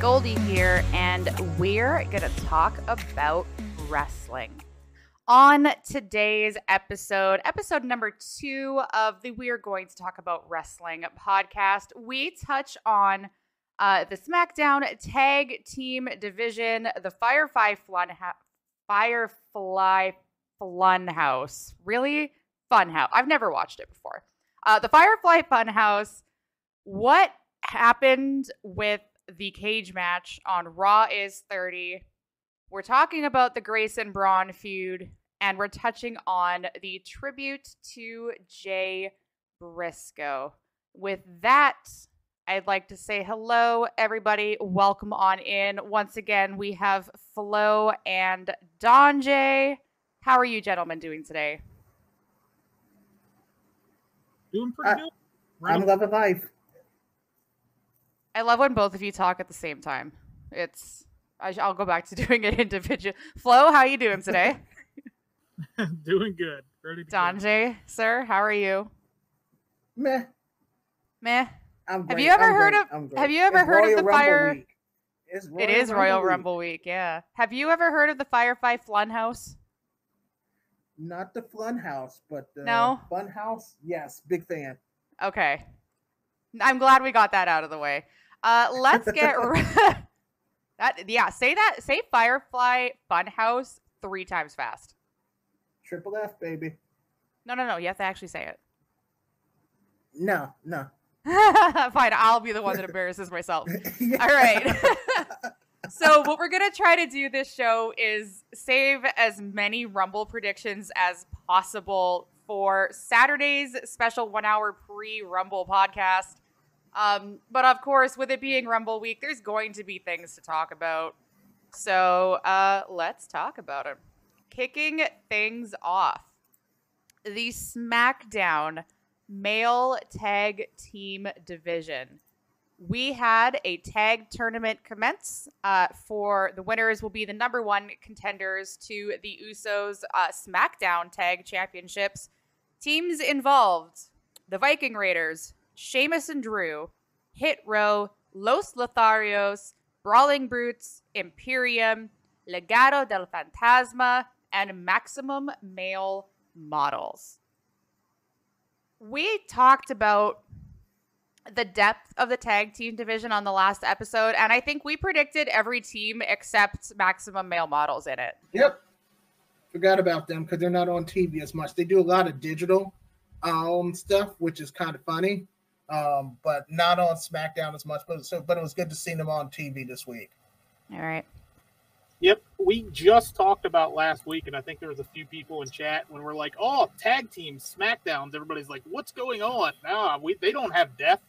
Goldie here, and we're going to talk about wrestling. On today's episode, episode number two of the We're Going to Talk About Wrestling podcast, we touch on uh, the SmackDown Tag Team Division, the Firefly Fun Firefly Funhouse. Really? Funhouse. I've never watched it before. Uh, the Firefly Funhouse. What happened with the cage match on Raw is 30? We're talking about the Grayson Braun feud, and we're touching on the tribute to Jay Briscoe. With that, I'd like to say hello, everybody. Welcome on in. Once again, we have Flo and Donjay. How are you, gentlemen, doing today? Doing pretty I- good. I'm loving life. I love when both of you talk at the same time. It's I, will go back to doing it individual. Flo, how you doing today? doing good. Ready to go. Donjay, sir, how are you? Meh. Meh. I'm Have you ever I'm heard great. of- I'm great. have you ever It's heard of the Rumble fire- week. It's it is Royal. Rumble week, yeah. Have you ever heard of the Firefly Funhouse? Not the Fun House, but the No? Fun House. Yes, big fan. Okay. I'm glad we got that out of the way. Uh, let's get that. Yeah, say that. Say Firefly Funhouse three times fast. Triple F, baby. No, no, no. You have to actually say it. No, no. Fine, I'll be the one that embarrasses myself. All right. so, what we're going to try to do this show is save as many Rumble predictions as possible for Saturday's special one hour pre Rumble podcast. Um, but of course, with it being Rumble week, there's going to be things to talk about. So, uh, let's talk about it. Kicking things off, the SmackDown male tag team division we had a tag tournament commence. Uh, for the winners will be the number one contenders to the Usos uh, SmackDown Tag Championships. Teams involved: the Viking Raiders, Sheamus and Drew, Hit Row, Los Lotharios, Brawling Brutes, Imperium, Legado del Fantasma, and Maximum Male Models. We talked about the depth of the tag team division on the last episode, and I think we predicted every team except maximum male models in it. Yep. Forgot about them because they're not on TV as much. They do a lot of digital um stuff, which is kind of funny. Um, but not on SmackDown as much. But so but it was good to see them on TV this week. All right. Yep, we just talked about last week, and I think there was a few people in chat when we're like, "Oh, tag team Smackdowns." Everybody's like, "What's going on?" Nah, we they don't have death.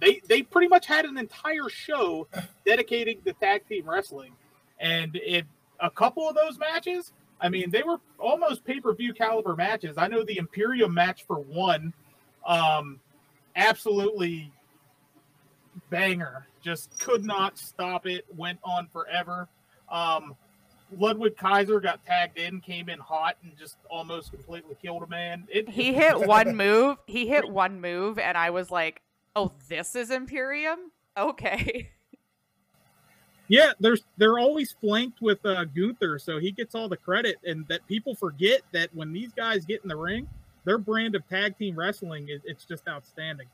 They they pretty much had an entire show dedicating to tag team wrestling, and it a couple of those matches. I mean, they were almost pay per view caliber matches. I know the Imperium match for one, um, absolutely banger. Just could not stop it. Went on forever. Um, Ludwig Kaiser got tagged in, came in hot, and just almost completely killed a man. It, He hit one move. He hit one move, and I was like, "Oh, this is Imperium." Okay. Yeah, there's they're always flanked with uh, Gunther, so he gets all the credit, and that people forget that when these guys get in the ring, their brand of tag team wrestling is it's just outstanding.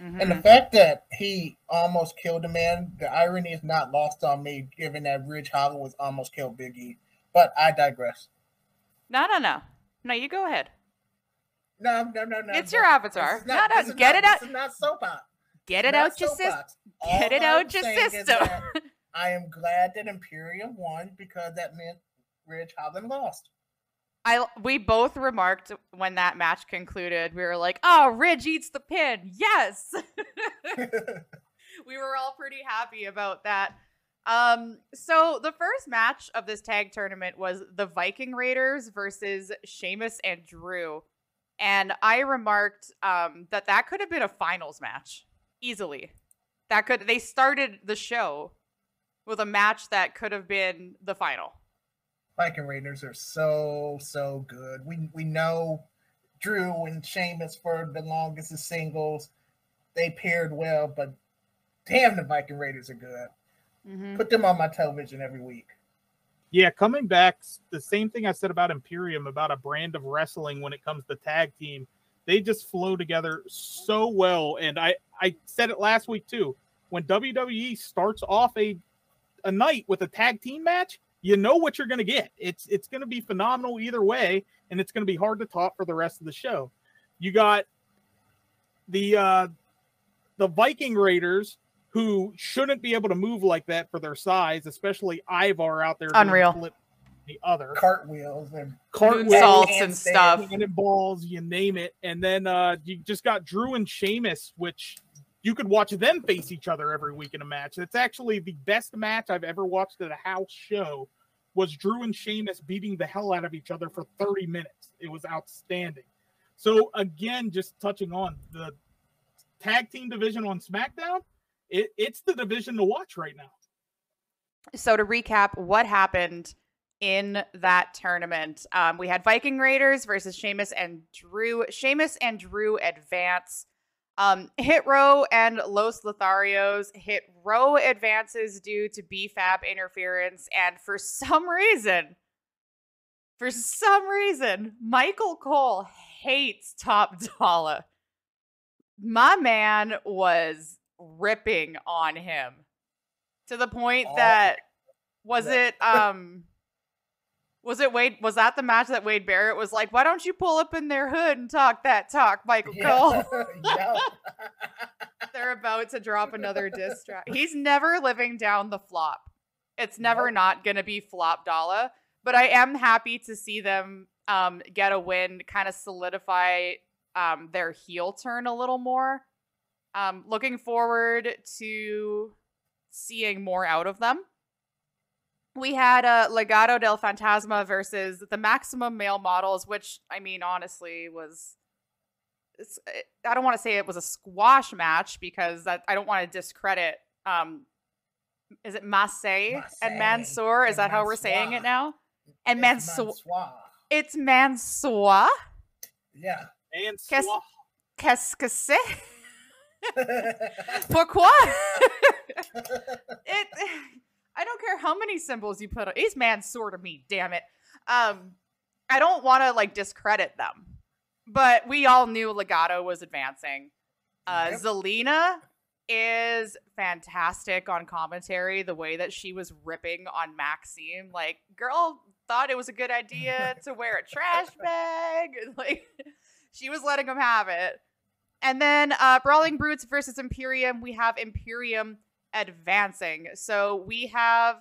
Mhm. And the fact that he almost killed a man, the irony is not lost on me, given that Ridge Holland was almost killed Big E. But I digress. No, no, no, no. You go ahead. No, no, no, no. It's no. your avatar. Not- No, no, get not- it out. This is not soap opera. Get it out your system. Get it out I'm your system. I am glad that Imperium won because that meant Ridge Holland lost. I we both remarked when that match concluded. We were like, "Oh, Ridge eats the pin." Yes. we were all pretty happy about that. Um, so the first match of this tag tournament was the Viking Raiders versus Sheamus and Drew. And I remarked um, that that could have been a finals match easily. That could they started the show with a match that could have been the final. Viking Raiders are so so good. We we know Drew and Sheamus for the longest of singles. They paired well, but damn, the Viking Raiders are good. Mhm. Put them on my television every week. Yeah, coming back, the same thing I said about Imperium, about a brand of wrestling when it comes to tag team. They just flow together so well. And I, I said it last week too. When WWE starts off a a night with a tag team match, you know what you're gonna get. It's it's gonna be phenomenal either way, and it's gonna be hard to top for the rest of the show. You got the uh the Viking Raiders who shouldn't be able to move like that for their size, especially Ivar out there. Unreal. flip The other Cartwheels and cartwheels, Moonsaults and handstands. stuff. cannonballs, you name it. And then uh you just got Drew and Sheamus, which you could watch them face each other every week in a match. That's actually the best match I've ever watched at a house show. Was Drew and Sheamus beating the hell out of each other for 30 minutes? It was outstanding. So again, just touching on the tag team division on SmackDown, it, it's the division to watch right now. So to recap, what happened in that tournament? Um, we had Viking Raiders versus Sheamus and Drew. Sheamus and Drew advance. Um, Hit Row and Los Lotharios. Hit Row advances due to BFAB interference, and for some reason, for some reason, Michael Cole hates Top Dollar. My man was ripping on him to the point that was it um was it Wade was that the match that Wade Barrett was like, why don't you pull up in their hood and talk that talk, Michael Cole? They're about to drop another diss track. He's never living down the flop. It's never Nope. not gonna be flop dollar. But I am happy to see them um get a win, kind of solidify um their heel turn a little more. Um looking forward to seeing more out of them. We had uh, Legado del Fantasma versus the Maximum Male Models, which I mean, honestly, was it's, it- I don't want to say it was a squash match because that, I don't want to discredit. Um, is it Massey and Massey Mansoor? Is and that how we're saying it now? And It's Mansoor. Mansoor. It's Mansoor. Yeah. And Qu'est-ce- Qu'est-ce que c'est? Pourquoi? it I don't care how many symbols you put on he's Mansoor to me, damn it. Um I don't want to like discredit them. But we all knew Legado was advancing. Uh Yep. Zelina is fantastic on commentary the way that she was ripping on Maxxine, like girl thought it was a good idea to wear a trash bag like she was letting him have it and then uh, Brawling Brutes versus Imperium. We have Imperium advancing. So we have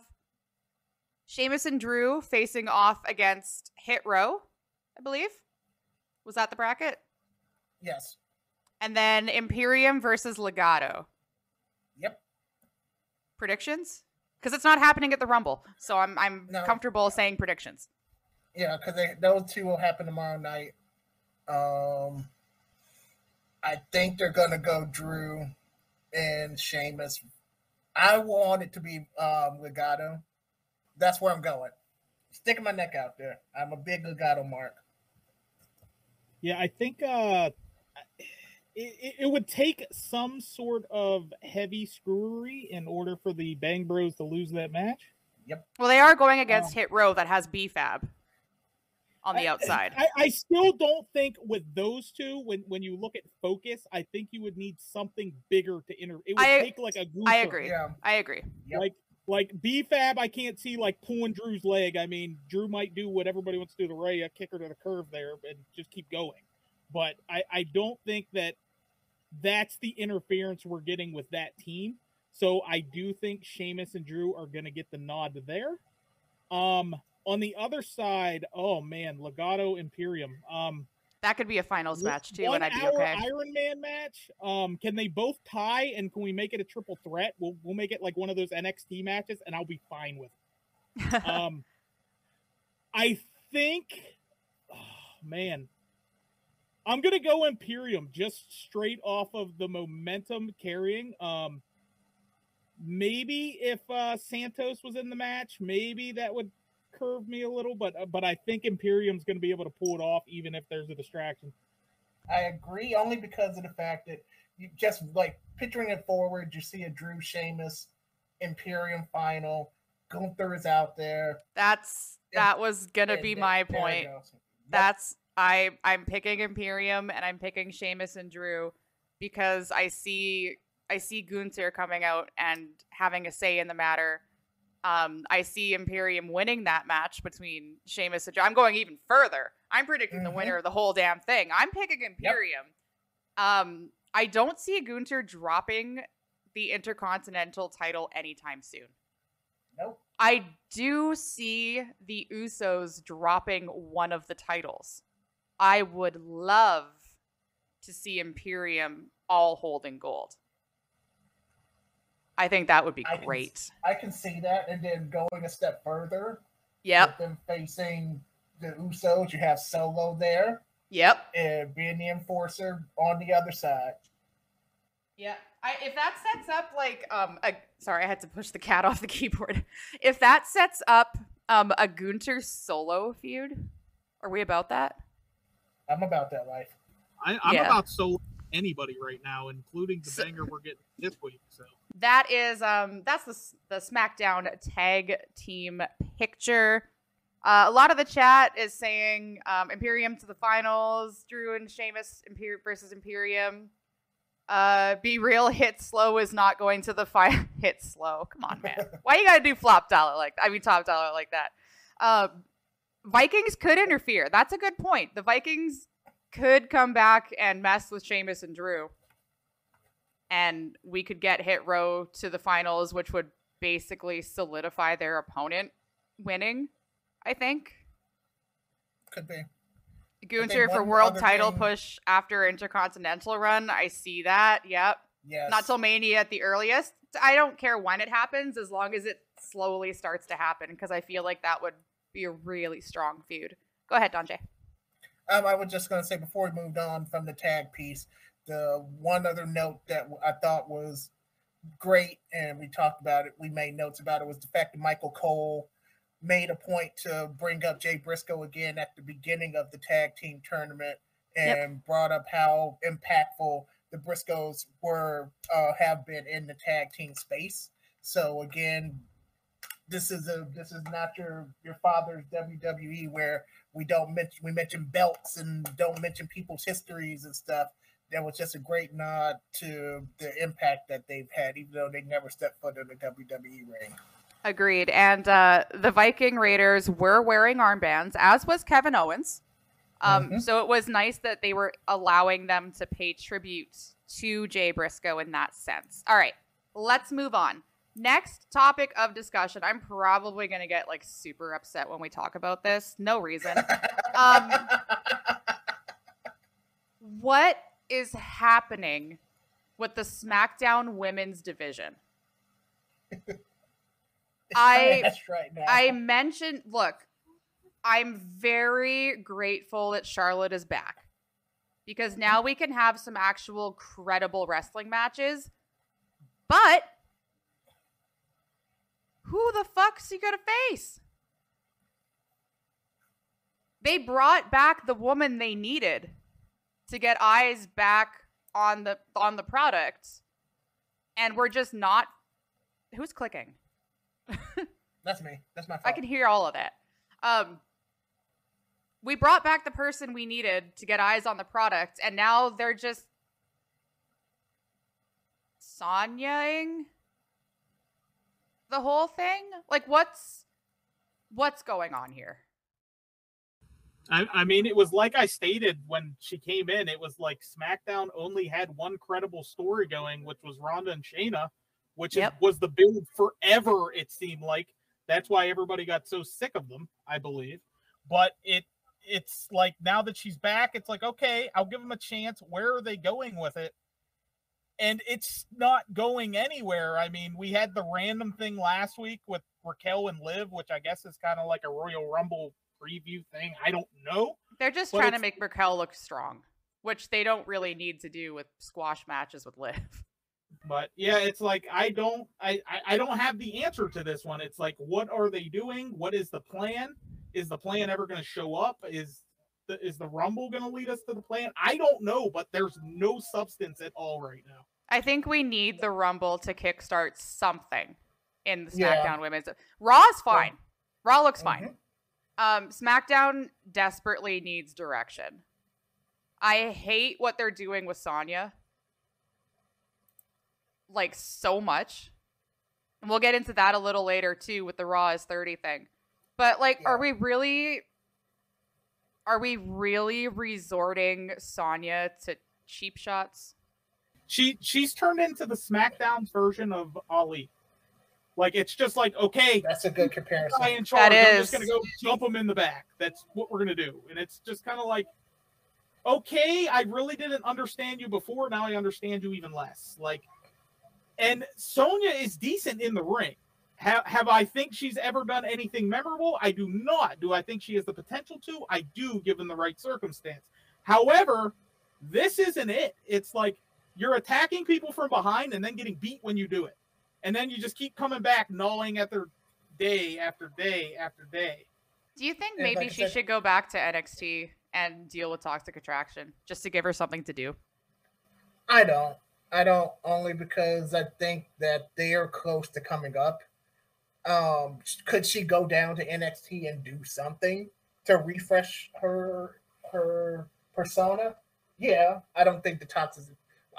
Sheamus and Drew facing off against Hit Row, I believe. Was that the bracket? yes. And then Imperium versus Legado. Yep. Predictions? Because it's not happening at the Rumble. So I'm I'm No. comfortable saying predictions. Yeah, because those two will happen tomorrow night. Um, I think they're gonna go Drew and Sheamus. I want it to be um, Legado. That's where I'm going. Sticking my neck out there. I'm a big Legado mark. Yeah, I think uh, it, it- it would take some sort of heavy screwery in order for the Bang Bros to lose that match. Yep. Well, they are going against Hit Row that has BFAB on the I- outside. I, I still don't think with those two, when when you look at focus, I think you would need something bigger to enter. It would I- take like a Gunther. I agree. Yeah. I agree. Yep. Like like BFAB, I can't see like pulling Drew's leg. I mean, Drew might do what everybody wants to do to Ray, a kicker to the curve there, and just keep going. But I, I don't think that that's the interference we're getting with that team. So I do think Sheamus and Drew are going to get the nod there. Um, on the other side, oh man, Legado Imperium. Um, That could be a finals match too, and I'd be okay. Iron Man match. Um, can they both tie and can we make it a triple threat? We'll we'll make it like one of those NXT matches, and I'll be fine with. It. Um, I think, oh, man, I'm gonna go Imperium just straight off of the momentum carrying. Um, maybe if uh, Santos was in the match, maybe that would curve me a little, but uh, but I think Imperium's gonna be able to pull it off, even if there's a distraction. I agree only because of the fact that you just like picturing it forward, you see a Drew Sheamus Imperium final. Gunther is out there. That's Yeah. that was gonna and be there- my point. Yep. That's I I'm picking Imperium and I'm picking Sheamus and Drew because I see I see Gunther coming out and having a say in the matter. Um, I see Imperium winning that match between Sheamus and Drew. I'm going even further. I'm predicting the Mhm. winner of the whole damn thing. I'm picking Imperium. Um, I don't see Gunther dropping the Intercontinental title anytime soon. Nope. I do see the Usos dropping one of the titles. I would love to see Imperium all holding gold. I think that would be I can great. I can see that, and then going a step further, Yep. with them facing the Usos, you have Solo there Yep. and being the enforcer on the other side. Yeah. I, if that sets up like um a sorry, I had to push the cat off the keyboard. If that sets up um a Gunther solo feud, are we about that? I'm about that life. I, I'm Yeah. about so anybody right now, including the So- banger we're getting this week. So That is um that's the the SmackDown tag team picture. Uh, a lot of the chat is saying um, Imperium to the finals, Drew and Sheamus Imper- versus Imperium. Uh, be real, hit slow is not going to the final. hit slow, come on, man. Why you gotta do flop dollar like? I mean, top dollar like that. Um, Vikings could interfere. That's a good point. The Vikings could come back and mess with Sheamus and Drew and we could get Hit Row to the finals, which would basically solidify their opponent winning. I think Could be. Gunther for world title thing- push after Intercontinental run. I see that. Yep, Yes. not till Mania at the earliest. I don't care when it happens, as long as it slowly starts to happen, because I feel like that would be a really strong feud. Go ahead, Donjay. Um, I was just going to say before we moved on from the tag piece, the one other note that I thought was great, and we talked about it, we made notes about it, was the fact that Michael Cole made a point to bring up Jay Briscoe again at the beginning of the tag team tournament and brought up how impactful the Briscoes were uh, have been in the tag team space. So again, this is a this is not your your father's WWE where we don't mention we mention belts and don't mention people's histories and stuff. That was just a great nod to the impact that they've had, even though they never stepped foot in the WWE ring. Agreed. And uh, the Viking Raiders were wearing armbands, as was Kevin Owens. Um, Mhm. So it was nice that they were allowing them to pay tribute to Jay Briscoe in that sense. All right, let's move on. Next topic of discussion. I'm probably going to get like super upset when we talk about this. No reason. Um, what is happening with the SmackDown women's division? I- right. I mentioned, look, I'm very grateful that Charlotte is back because now we can have some actual credible wrestling matches. But who the fuck's he gonna face? They brought back the woman they needed to get eyes back on the on the product, and we're just not. Who's clicking? That's me. That's my fault. I can hear all of that. Um, we brought back the person we needed to get eyes on the product, and now they're just Sonyaing the whole thing. Like, what's what's going on here? I, I mean, it was like I stated when she came in. It was like SmackDown only had one credible story going, which was Ronda and Shayna, which is- was the build forever. It seemed like that's why everybody got so sick of them. I believe, but it it's like now that she's back, it's like okay, I'll give them a chance. Where are they going with it? And it's not going anywhere. I mean, we had the random thing last week with Raquel and Liv, which I guess is kind of like a Royal Rumble preview thing. I don't know. They're just But trying to make Raquel look strong, which they don't really need to do with squash matches with Liv. But yeah, it's like I don't I, I don't have the answer to this one. It's like what are they doing? What is the plan? Is the plan ever going to show up? Is the is the Rumble going to lead us to the plan? I don't know, but there's no substance at all right now. I think we need the Rumble to kickstart something. in the Yeah. SmackDown Women's. Raw's fine. Raw looks fine. Mhm. Um, SmackDown desperately needs direction. I hate what they're doing with Sonya. Like so much. And we'll get into that a little later too with the Raw is 30 thing. But like, are we really are we really resorting Sonya to cheap shots? She she's turned into the SmackDown version of Ali. Like it's just like okay, That's a good comparison. guy in charge. That I'm is. just gonna go jump him in the back. That's what we're gonna do. And it's just kind of like, okay, I really didn't understand you before. Now I understand you even less. Like, and Sonya is decent in the ring. Have, have I think she's ever done anything memorable? I do not. Do I think she has the potential to? I do, given the right circumstance. However, this isn't it. It's like you're attacking people from behind and then getting beat when you do it. And then you just keep coming back, gnawing at their day after day after day. Do you think Yeah, maybe like she said- should go back to NXT and deal with toxic attraction just to give her something to do? I don't. I don't only because I think that they are close to coming up. Um, could she go down to NXT and do something to refresh her her persona? Yeah, I don't think the toxic.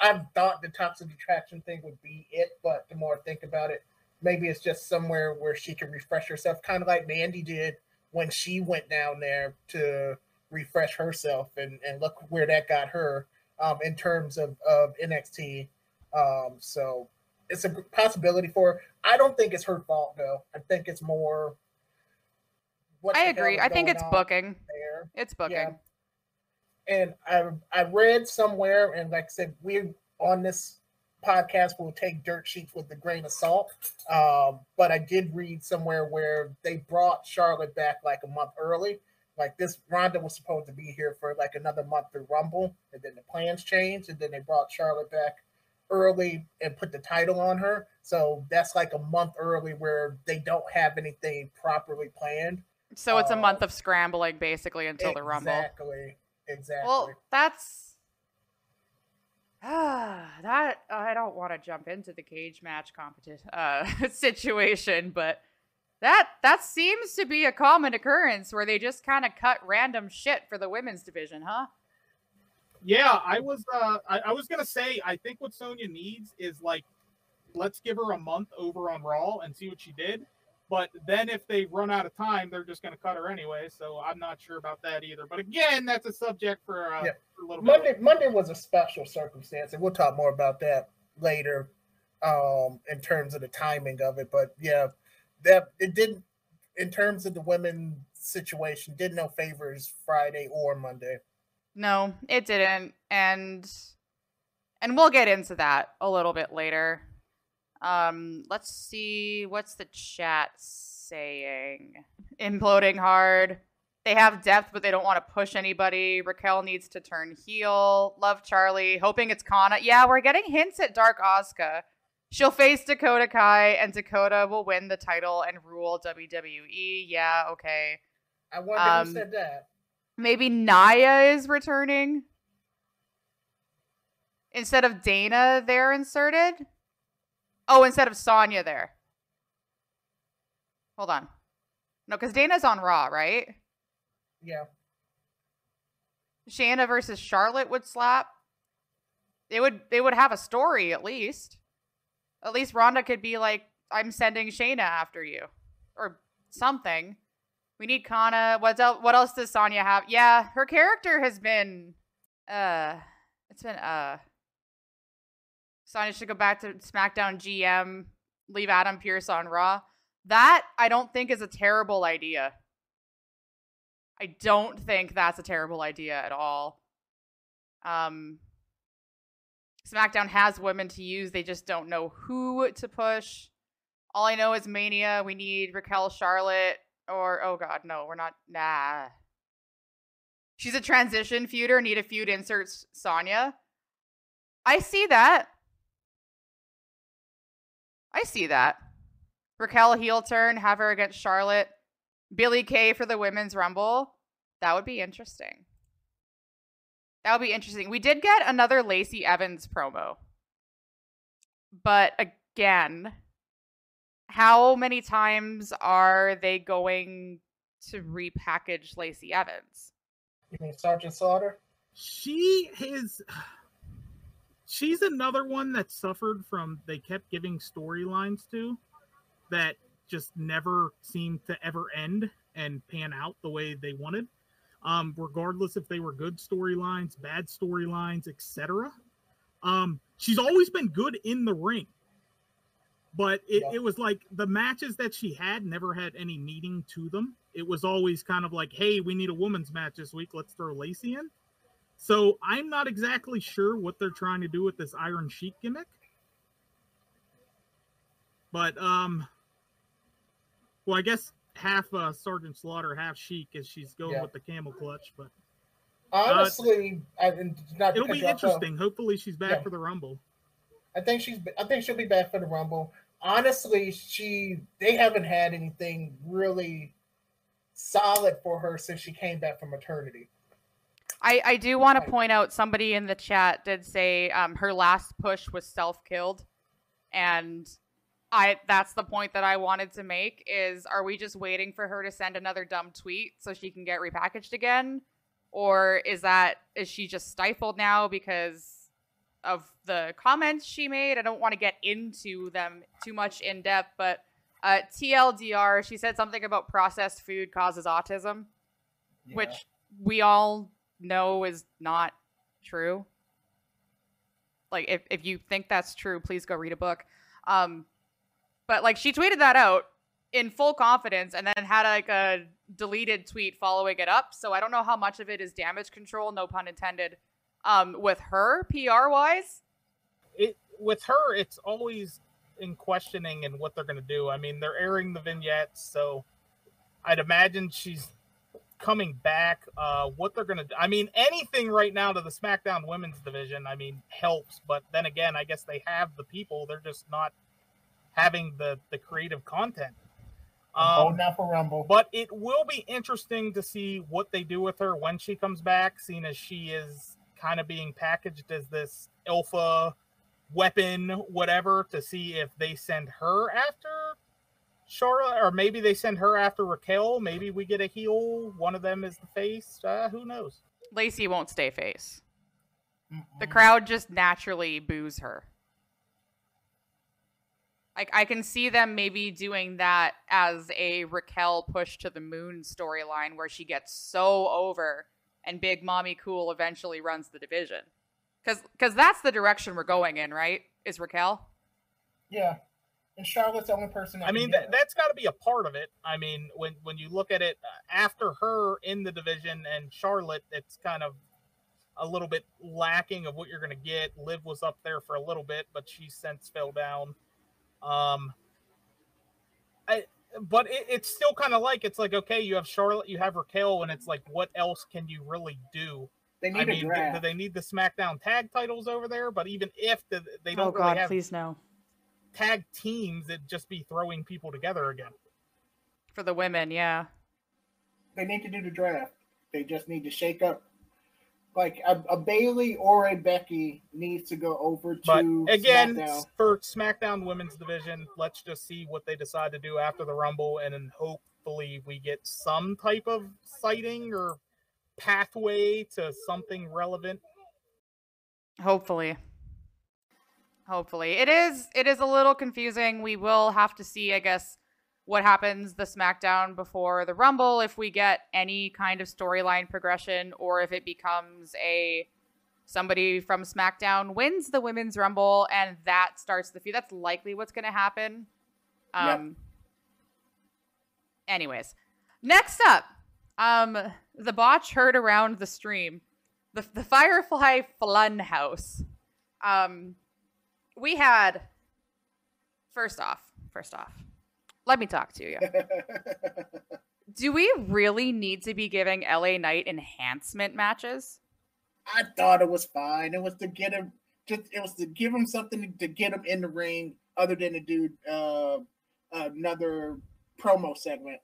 I thought the toxic attraction thing would be it, but the more I think about it, maybe it's just somewhere where she can refresh herself, kind of like Mandy did when she went down there to refresh herself, and and look where that got her um, in terms of, of NXT. Um, so it's a possibility for her. I don't think it's her fault though. I think it's more. what I agree. I think it's booking. there. It's booking. Yeah. And I I read somewhere, and like I said, we're on this podcast will take dirt sheets with a grain of salt. Um, but I did read somewhere where they brought Charlotte back like a month early. Like this, Ronda was supposed to be here for like another month to Rumble, and then the plans changed, and then they brought Charlotte back early and put the title on her. So that's like a month early where they don't have anything properly planned. So it's a Uh, month of scrambling basically until the Rumble. Exactly. Exactly. Well, that's ah that I don't want to jump into the cage match competition uh, situation, but that that seems to be a common occurrence where they just kind of cut random shit for the women's division, huh? Yeah, I was uh I, I was gonna say I think what Sonya needs is like let's give her a month over on Raw and see what she did. But then if they run out of time, they're just gonna cut her anyway. So I'm not sure about that either. But again, that's a subject for, uh, Yeah. for a little Monday bit. Monday was a special circumstance, and we'll talk more about that later um in terms of the timing of it. But yeah, that it didn't in terms of the women situation, did no favors Friday or Monday. No, it didn't. And and we'll get into that a little bit later. Um, let's see what's the chat saying. Imploding hard. They have depth, but they don't want to push anybody. Raquel needs to turn heel. Love Charlie. Hoping it's Kana. Yeah, we're getting hints at Dark Asuka. She'll face Dakota Kai, and Dakota will win the title and rule WWE. Yeah, okay. I wonder Um, who said that. Maybe Naya is returning instead of Dana. They're inserted. Oh, instead of Sonya there. Hold on. No, because Dana's on Raw, right? Yeah. Shayna versus Charlotte would slap. They would. They would have a story at least. At least Ronda could be like, "I'm sending Shayna after you," or something. We need Kana. What else? What else does Sonya have? Yeah, her character has been. Uh, it's been uh. Sonya should go back to SmackDown GM. Leave Adam Pearce on Raw. That I don't think is a terrible idea. I don't think that's a terrible idea at all. Um, SmackDown has women to use. They just don't know who to push. All I know is Mania. We need Raquel Charlotte or oh god, no, we're not. Nah. She's a transition feuder. Need a feud inserts Sonya. I see that. I see that. Raquel heel turn, have her against Charlotte. Billie Kay for the women's rumble. That would be interesting. That would be interesting. We did get another Lacey Evans promo. But again, how many times are they going to repackage Lacey Evans? You mean Sergeant Slaughter? She is. She's another one that suffered from they kept giving storylines to that just never seemed to ever end and pan out the way they wanted. Um, regardless if they were good storylines, bad storylines, etc. Um, she's always been good in the ring but it, yeah. it was like the matches that she had never had any meaning to them. It was always kind of like, hey, we need a women's match this week. Let's throw Lacey in. So I'm not exactly sure what they're trying to do with this Iron Sheik gimmick. But um well I guess half uh Sergeant Slaughter, half Sheik as she's going yeah. with the camel clutch, but honestly, uh, I, it'll be interesting. Hopefully she's back yeah. for the rumble. I think she's. I think she'll be back for the Rumble. Honestly, she they haven't had anything really solid for her since she came back from maternity. I, I do want to point out somebody in the chat did say um, her last push was self killed, and I that's the point that I wanted to make is are we just waiting for her to send another dumb tweet so she can get repackaged again, or is that is she just stifled now because of the comments she made. I don't want to get into them too much in depth, but uh, TLDR, she said something about processed food causes autism, yeah. which we all know is not true. Like, if, if you think that's true, please go read a book. Um, but like, she tweeted that out in full confidence and then had like a deleted tweet following it up. So I don't know how much of it is damage control, no pun intended um, with her PR wise? It with her, it's always in questioning and what they're to do. I mean, they're airing the vignettes, so I'd imagine she's coming back. Uh, what they're going to do? I mean, anything right now to the SmackDown Women's Division, I mean, helps. But then again, I guess they have the people. They're just not having the the creative content. Um, now for Rumble. But it will be interesting to see what they do with her when she comes back, seeing as she is kind of being packaged as this alpha weapon, whatever, to see if they send her after Charlotte, or maybe they send her after Raquel. Maybe we get a heel. One of them is the face. Uh, who knows? Lacey won't stay face. The crowd just naturally boos her. Like I can see them maybe doing that as a Raquel push to the moon storyline where she gets so over and Big Mommy Cool eventually runs the division. Because because that's the direction we're going in, right? Is Raquel? Yeah, and Charlotte's the only person. I mean, that, that's got to be a part of it. I mean, when when you look at it uh, after her in the division and Charlotte, it's kind of a little bit lacking of what you're going to get. Liv was up there for a little bit, but she since fell down. Um, I but it, it's still kind of like it's like okay, you have Charlotte, you have Raquel, and it's like what else can you really do? They need I mean, do, do, they need the SmackDown tag titles over there? But even if the, they don't, oh God, really have please no tag teams, it'd just be throwing people together again. For the women, yeah. They need to do the draft. They just need to shake up like a, a, Bayley or a Becky needs to go over to but again SmackDown. for SmackDown Women's Division. Let's just see what they decide to do after the Rumble, and then hopefully we get some type of sighting or pathway to something relevant. Hopefully. Hopefully. It is it is a little confusing. We will have to see, I guess, what happens the SmackDown before the Rumble, if we get any kind of storyline progression, or if it becomes a somebody from SmackDown wins the Women's Rumble and that starts the feud. That's likely what's going to happen. Um, yep. Anyways, next up, um, the botch heard around the stream, the the Firefly Funhouse. Um, we had first off, first off, let me talk to you. Do we really need to be giving LA Knight enhancement matches? I thought it was fine. It was to get him just it was to give him something to get him in the ring other than to do uh, another promo segment.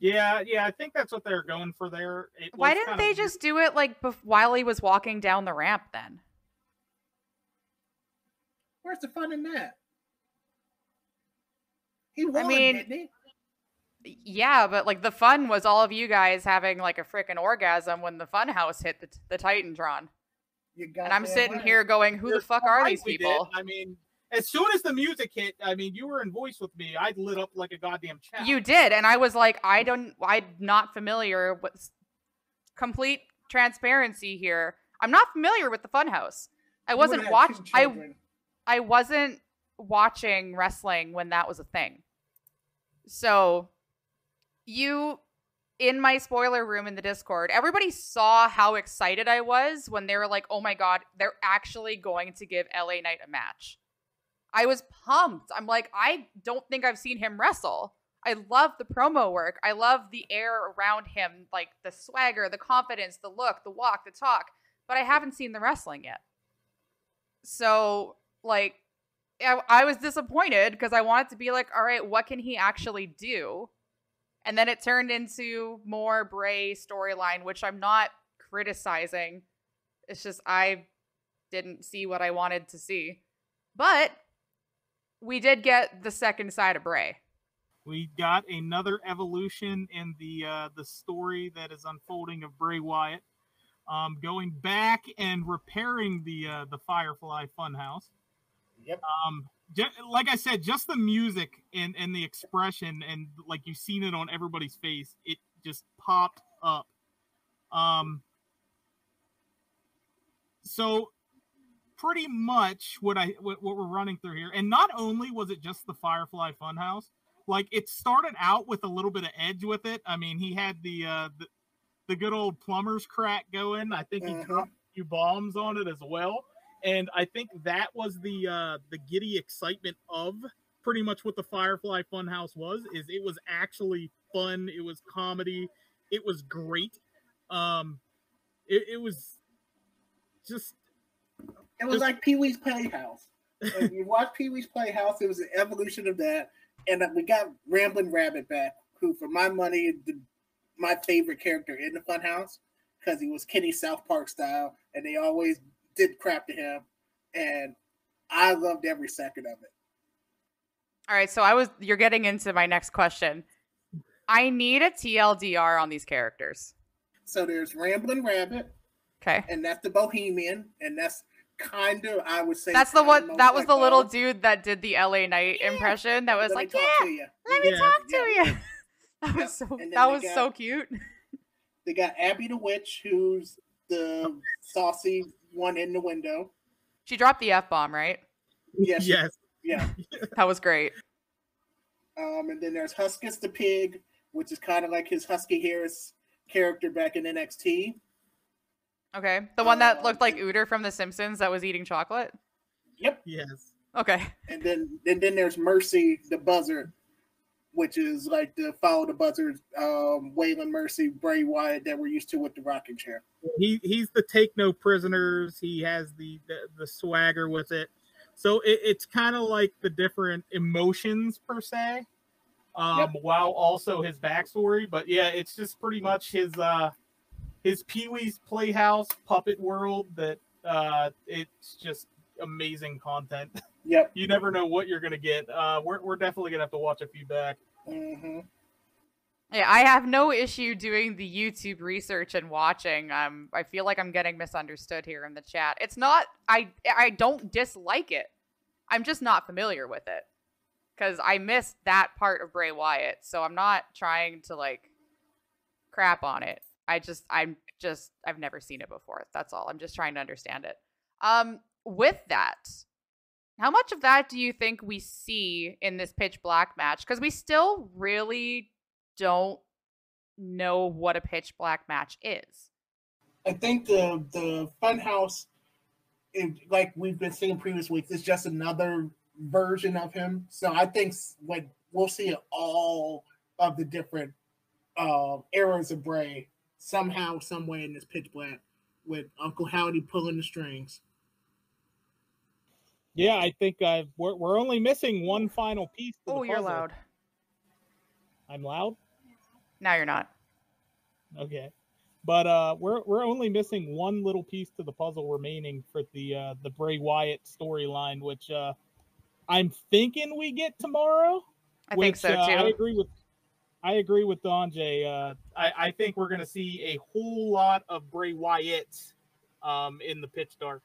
Yeah, yeah, I think that's what they're going for there. Why didn't they of... just do it like bef- while he was walking down the ramp then? Where's the fun in that? He won, mean- didn't he? Yeah, but like the fun was all of you guys having like a freaking orgasm when the Funhouse hit the, the Titantron. You got And I'm sitting right. here going, who the You're fuck are these we did. people? I mean, as soon as the music hit, I mean, you were in voice with me. I lit up like a goddamn chat. You did, and I was like, I don't, I'm not familiar with complete transparency here. I'm not familiar with the Funhouse. I wasn't would've had watch. two I children. I wasn't watching wrestling when that was a thing. So, you in my spoiler room in the Discord, everybody saw how excited I was when they were like, "Oh my god, they're actually going to give LA Knight a match." I was pumped. I'm like, I don't think I've seen him wrestle. I love the promo work. I love the air around him, like the swagger, the confidence, the look, the walk, the talk, but I haven't seen the wrestling yet. So, like, I, I was disappointed because I wanted to be like, all right, what can he actually do? And then it turned into more Bray storyline, which I'm not criticizing. It's just I didn't see what I wanted to see. But we did get the second side of Bray. We got another evolution in the uh, the story that is unfolding of Bray Wyatt, um, going back and repairing the uh, the Firefly Funhouse. Yep. Um, like I said, just the music and and the expression and like you've seen it on everybody's face, it just popped up. Um. So pretty much what I what, what we're running through here, and not only was it just the Firefly Funhouse, like it started out with a little bit of edge with it. I mean, he had the uh the, the good old plumber's crack going. I think he Mhm. dropped a few bombs on it as well. And I think that was the uh the giddy excitement of pretty much what the Firefly Funhouse was, is it was actually fun, it was comedy, it was great. Um it, it was just It was Just- like Pee Wee's Playhouse. if you watch Pee Wee's Playhouse, it was an evolution of that. And uh, we got Ramblin' Rabbit back, who, for my money, the, my favorite character in the Funhouse because he was Kenny South Park style, and they always did crap to him. And I loved every second of it. All right, so I was you're getting into my next question. I need a TLDR on these characters. So there's Ramblin' Rabbit, Okay. and that's the Bohemian, and that's kind of, I would say, That's the one that was like the little Bo. dude that did the LA Knight Yeah. impression that was Let me like, talk "Yeah, to you. let me Yeah. talk to Yeah. you." That was so that was got- so cute. They got Abby the Witch, who's the saucy one in the window. She dropped the F bomb, right? Yes. yes. Yeah. That was great. Um, and then there's Huskus the pig, which is kind of like his Husky Harris character back in NXT. Okay. The one that Uh, looked like Uter from The Simpsons that was eating chocolate. Yep. Yes. Okay. And then and then there's Mercy the buzzard, which is like the follow the buzzard, um, Waylon Mercy, Bray Wyatt that we're used to with the rocking chair. he he's the take no prisoners. He has the the, the swagger with it. So it, it's kind of like the different emotions per se, um, Yep. while also his backstory. But yeah, it's just pretty much his uh his Pee Wee's Playhouse puppet world. That uh, it's just amazing content. Yep. you never know what you're gonna get. Uh, we're we're definitely gonna have to watch a few back. hmm Yeah, I have no issue doing the YouTube research and watching. Um, I feel like I'm getting misunderstood here in the chat. It's not. I I don't dislike it. I'm just not familiar with it because I missed that part of Bray Wyatt. So I'm not trying to like crap on it. I just I'm just I've never seen it before. That's all. I'm just trying to understand it. Um, with that, how much of that do you think we see in this pitch black match? Because we still really don't know what a pitch black match is. I think the the Funhouse, it, like we've been seeing previous weeks, is just another version of him. So I think like we'll see all of the different uh, eras of Bray somehow, some way in this pitch black with Uncle Howdy pulling the strings. Yeah, I think uh, we're we're only missing one final piece. Oh, you're loud. I'm loud. Now you're not. Okay. But uh we're we're only missing one little piece to the puzzle remaining for the uh the Bray Wyatt storyline, which uh I'm thinking we get tomorrow. I think so too. Uh, I agree with I agree with Donjay. Uh, I, I think we're going to see a whole lot of Bray Wyatt um, in the pitch dark.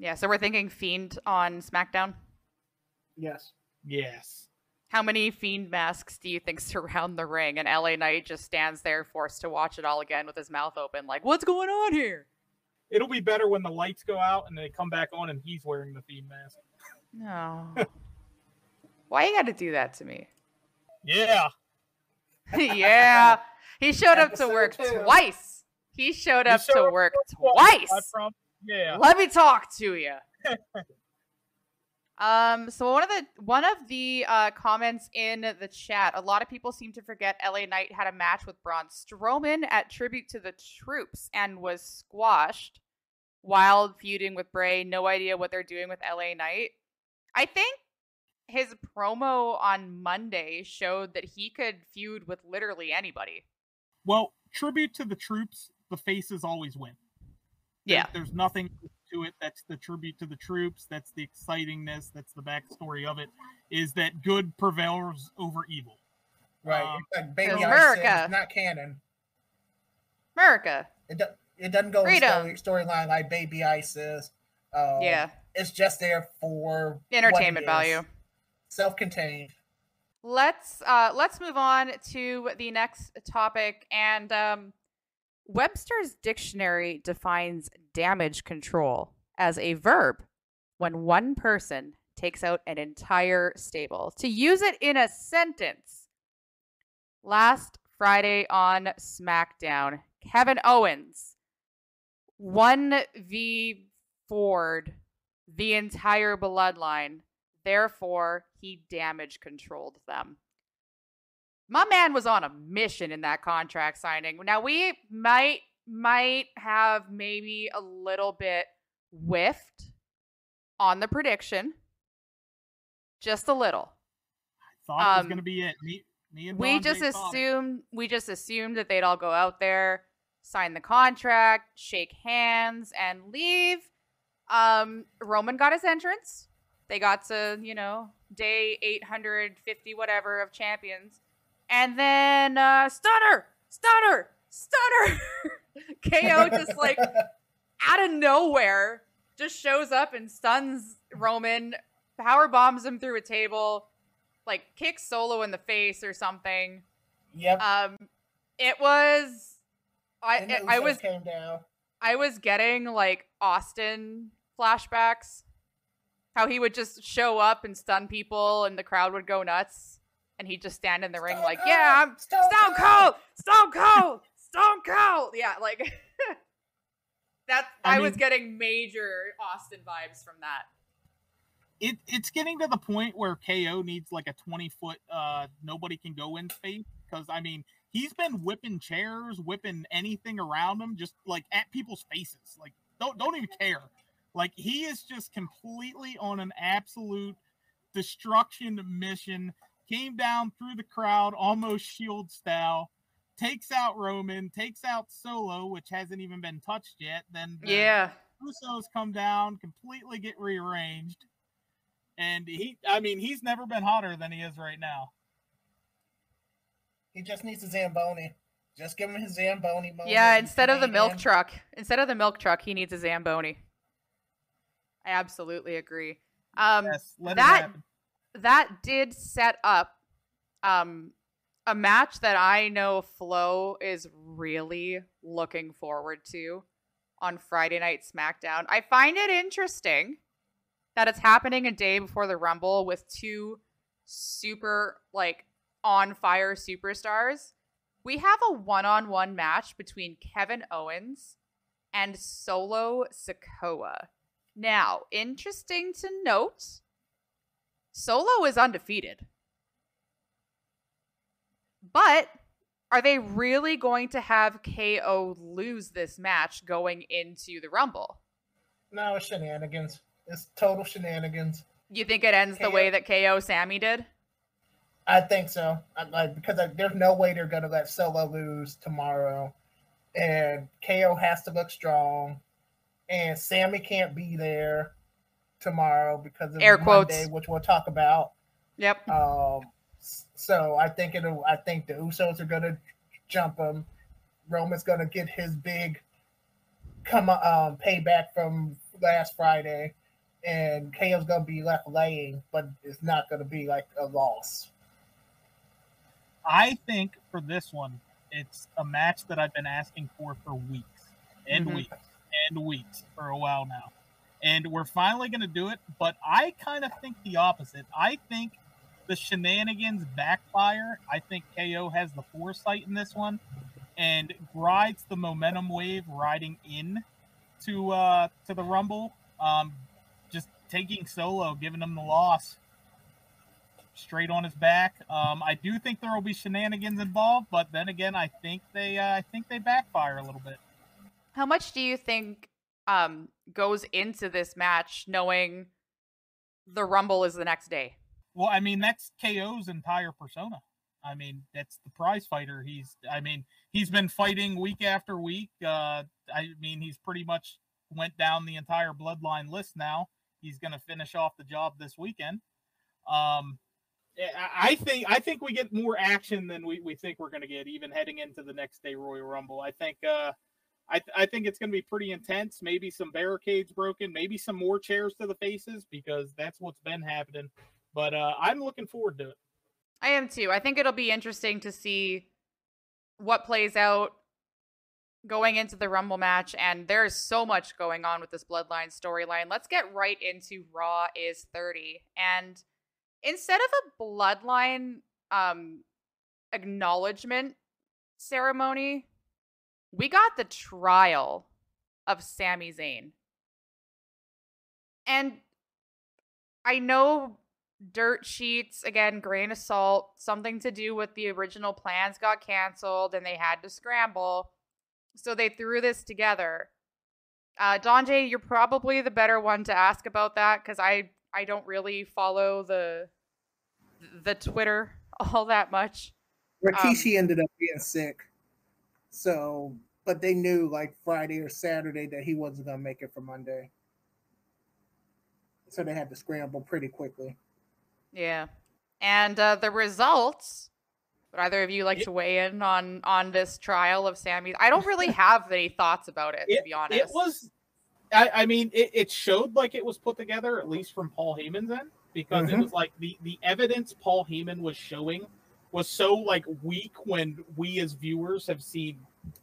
Yeah, so we're thinking Fiend on SmackDown. Yes. Yes. How many Fiend masks do you think surround the ring, and LA Knight just stands there, forced to watch it all again with his mouth open, like, "What's going on here?" It'll be better when the lights go out and they come back on, and he's wearing the Fiend mask. No. Why you got to do that to me? Yeah. yeah. He showed up to work two. twice. He showed up showed to work twice. Yeah. Let me talk to you. um. So one of the one of the uh, comments in the chat, a lot of people seem to forget LA Knight had a match with Braun Strowman at Tribute to the Troops and was squashed while feuding with Bray. No idea what they're doing with LA Knight. I think his promo on Monday showed that he could feud with literally anybody. Well, tribute to the troops, the faces always win. Yeah. There's, there's nothing to it. That's the tribute to the troops. That's the excitingness. That's the backstory of it. Is that good prevails over evil? Right. Um, like Baby America. Ice not canon. America. It, do, it doesn't go Freedom. storyline like Baby Isis. is. Um, yeah. It's just there for entertainment value self-contained. Let's uh, let's move on to the next topic. And um, Webster's dictionary defines damage control as a verb when one person takes out an entire stable. To use it in a sentence, last Friday on SmackDown, Kevin Owens one v Ford the entire bloodline Therefore, he damage controlled them. My man was on a mission in that contract signing. Now we might might have maybe a little bit whiffed on the prediction. Just a little. I thought um, it was um, going to be it. Me, me and we just assumed we just assumed that they'd all go out there, sign the contract, shake hands, and leave. Um, Roman got his entrance. They got to, you know, day 850 whatever of champions. And then uh stunner, stunner, stunner. KO just like out of nowhere just shows up and stuns Roman, power bombs him through a table, like kicks Solo in the face or something. Yep. Um it was I it, I was came down. I was getting like Austin flashbacks how he would just show up and stun people and the crowd would go nuts and he'd just stand in the ring like, "Yeah, I'm Stone, Stone Cold, Stone Cold, Stone Cold." Yeah, like that. I, I mean, was getting major Austin vibes from that. It it's getting to the point where KO needs like a twenty foot uh nobody can go in space because I mean he's been whipping chairs, whipping anything around him, just like at people's faces. Like don't don't even care. Like he is just completely on an absolute destruction mission. Came down through the crowd, almost shield style. Takes out Roman, takes out Solo, which hasn't even been touched yet. Then the yeah, Usos come down, completely get rearranged, and he. I mean, he's never been hotter than he is right now. He just needs a Zamboni. Just give him his Zamboni moment. Yeah, instead of the milk truck, instead of the milk truck, he needs a Zamboni. I absolutely agree. Um, yes, that that did set up um, a match that I know Flo is really looking forward to on Friday Night SmackDown. I find it interesting that it's happening a day before the Rumble with two super like on fire superstars. We have a one-on-one match between Kevin Owens and Solo Sikoa. Now, interesting to note, Solo is undefeated. But are they really going to have KO lose this match going into the Rumble? No, it's shenanigans. It's total shenanigans. You think it ends KO, the way that KO Sami did? I think so. I, like because there's no way they're gonna let Solo lose tomorrow, and KO has to look strong and Sami can't be there tomorrow because of air Monday, quotes, which we'll talk about. Yep. Um, So I think it'll. I think the Usos are gonna jump him. Roman's gonna get his big come um payback from last Friday, and KO's gonna be left laying, but it's not gonna be like a loss. I think for this one, it's a match that I've been asking for for weeks and mm-hmm. weeks and weeks for a while now. And we're finally going to do it, but I kind of think the opposite. I think the shenanigans backfire. I think KO has the foresight in this one and rides the momentum wave riding in to uh to the Rumble. Um just taking solo, giving him the loss straight on his back. Um, I do think there will be shenanigans involved, but then again, I think they uh, I think they backfire a little bit. How much do you think um, goes into this match, knowing the Rumble is the next day? Well, I mean that's KO's entire persona. I mean that's the prize fighter. He's I mean he's been fighting week after week. Uh, I mean he's pretty much went down the entire bloodline list now. He's going to finish off the job this weekend. Um, I think I think we get more action than we, we think we're going to get, even heading into the next day Royal Rumble. I think uh, I, I think it's going to be pretty intense. Maybe some barricades broken, maybe some more chairs to the faces because that's what's been happening. But uh, I'm looking forward to it. I am too. I think it'll be interesting to see what plays out going into the Rumble match. And there's so much going on with this Bloodline storyline. Let's get right into Raw is 30. And instead of a bloodline um acknowledgement ceremony, we got the trial of Sami Zayn. And I know dirt sheets, again, grain of salt, something to do with the original plans got canceled and they had to scramble. So they threw this together. Uh, Donjay, you're probably the better one to ask about that because I I don't really follow the the Twitter all that much. Rikishi um, ended up being sick, so but they knew like Friday or Saturday that he wasn't gonna make it for Monday, so they had to scramble pretty quickly. Yeah, and uh, the results. Would either of you like it, to weigh in on on this trial of Sami? I don't really have any thoughts about it, it to be honest. It was I, I mean, it, it, showed like it was put together, at least from Paul Heyman's end, because mm-hmm. it was like the the evidence Paul Heyman was showing was so like weak when we as viewers have seen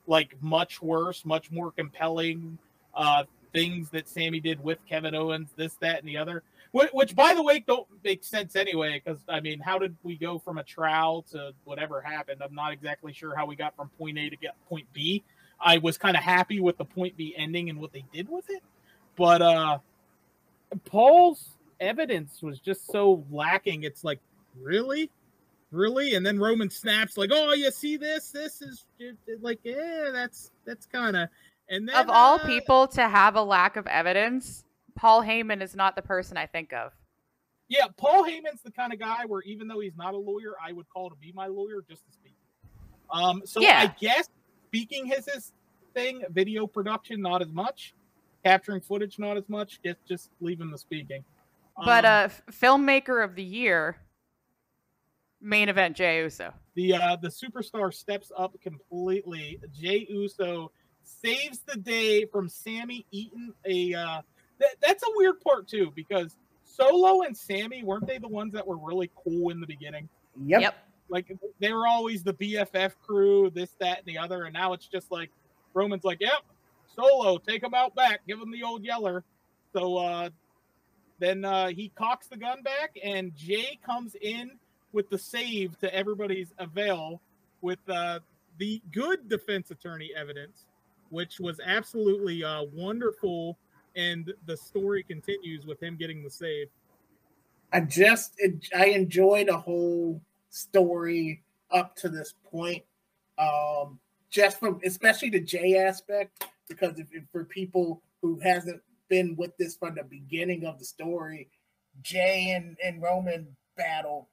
like much worse, much more compelling uh things that Sami did with Kevin Owens, this, that, and the other. Which, which by the way, don't make sense anyway. Because I mean, how did we go from a trial to whatever happened? I'm not exactly sure how we got from point A to get point B. I was kind of happy with the point B ending and what they did with it. But uh Paul's evidence was just so lacking. It's like, really? Really? And then Roman snaps like, "Oh, you see this? This is like, yeah, that's that's kind of." And then, of all uh, people to have a lack of evidence, Paul Heyman is not the person I think of. Yeah, Paul Heyman's the kind of guy where even though he's not a lawyer, I would call to be my lawyer just to speak. Um, so yeah. I guess speaking his his thing, video production not as much, capturing footage not as much. Just just leaving the speaking. But um, uh, filmmaker of the year, main event Jey Uso. The uh, the superstar steps up completely. Jey Uso saves the day from Sami eating a. Uh, th- that's a weird part too because Solo and Sami weren't they the ones that were really cool in the beginning? Yep. yep. Like they were always the BFF crew, this, that, and the other, and now it's just like Roman's like, "Yep, Solo, take him out back, give him the old yeller." So uh, then uh, he cocks the gun back, and Jay comes in with the save to everybody's avail with uh, the good defense attorney evidence, which was absolutely uh, wonderful. And the story continues with him getting the save. I just I enjoyed the whole story up to this point. Um, just from especially the Jey aspect, because if, if for people who hasn't been with this from the beginning of the story, Jey and, and Roman battle,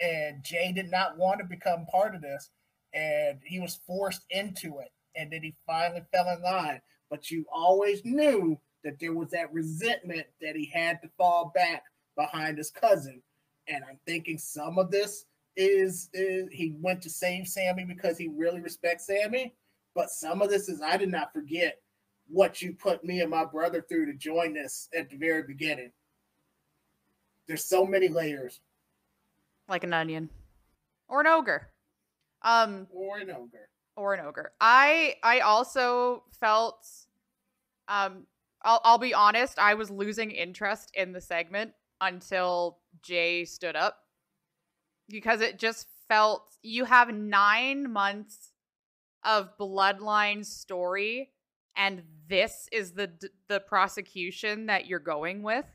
and Jey did not want to become part of this, and he was forced into it, and then he finally fell in line. But you always knew that there was that resentment that he had to fall back behind his cousin. And I'm thinking some of this is, is he went to save Sami because he really respects Sami, But some of this is I did not forget what you put me and my brother through to join this at the very beginning. There's so many layers. Like an onion. Or an ogre. Um or an ogre. Or an ogre. I I also felt um I'll I'll be honest, I was losing interest in the segment until Jey stood up. Because it just felt you have 9 months of bloodline story and this is the the prosecution that you're going with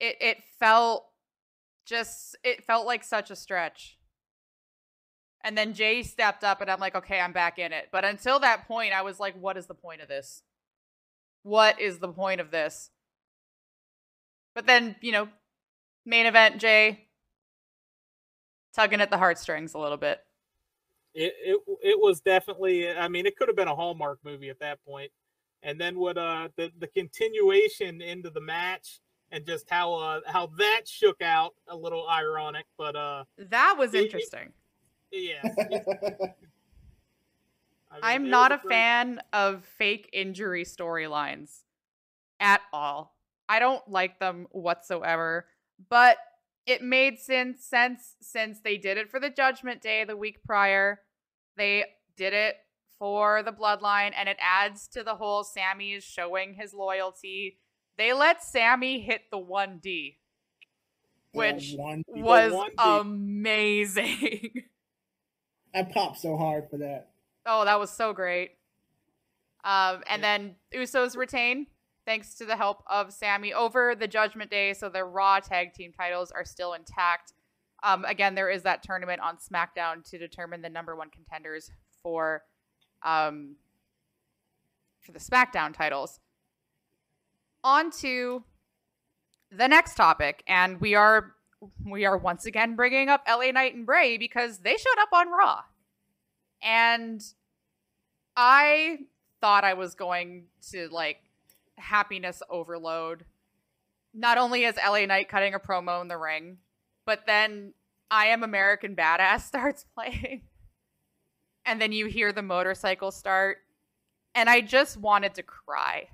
it it felt just it felt like such a stretch and then jey stepped up and i'm like okay i'm back in it but until that point i was like what is the point of this what is the point of this but then you know main event jey tugging at the heartstrings a little bit it, it it was definitely. I mean, it could have been a Hallmark movie at that point. And then what? Uh, the the continuation into the match and just how uh how that shook out a little ironic, but uh that was it, interesting. It, yeah. I am not a great... fan of fake injury storylines at all. I don't like them whatsoever, but it made sense sense since they did it for the Judgment Day the week prior. They did it for the bloodline, and it adds to the whole Sami is showing his loyalty. They let Sami hit the 1D, which was 1D. amazing. I popped so hard for that. Oh, that was so great. Um, and then Usos retain thanks to the help of Sami over the Judgment Day. So their Raw tag team titles are still intact. Um, again, there is that tournament on SmackDown to determine the number one contenders for um, for the SmackDown titles. On to the next topic, and we are we are once again bringing up LA Knight and Bray because they showed up on Raw, and I thought I was going to like happiness overload. Not only is LA Knight cutting a promo in the ring, but then I Am American Badass starts playing. And then you hear the motorcycle start. And I just wanted to cry.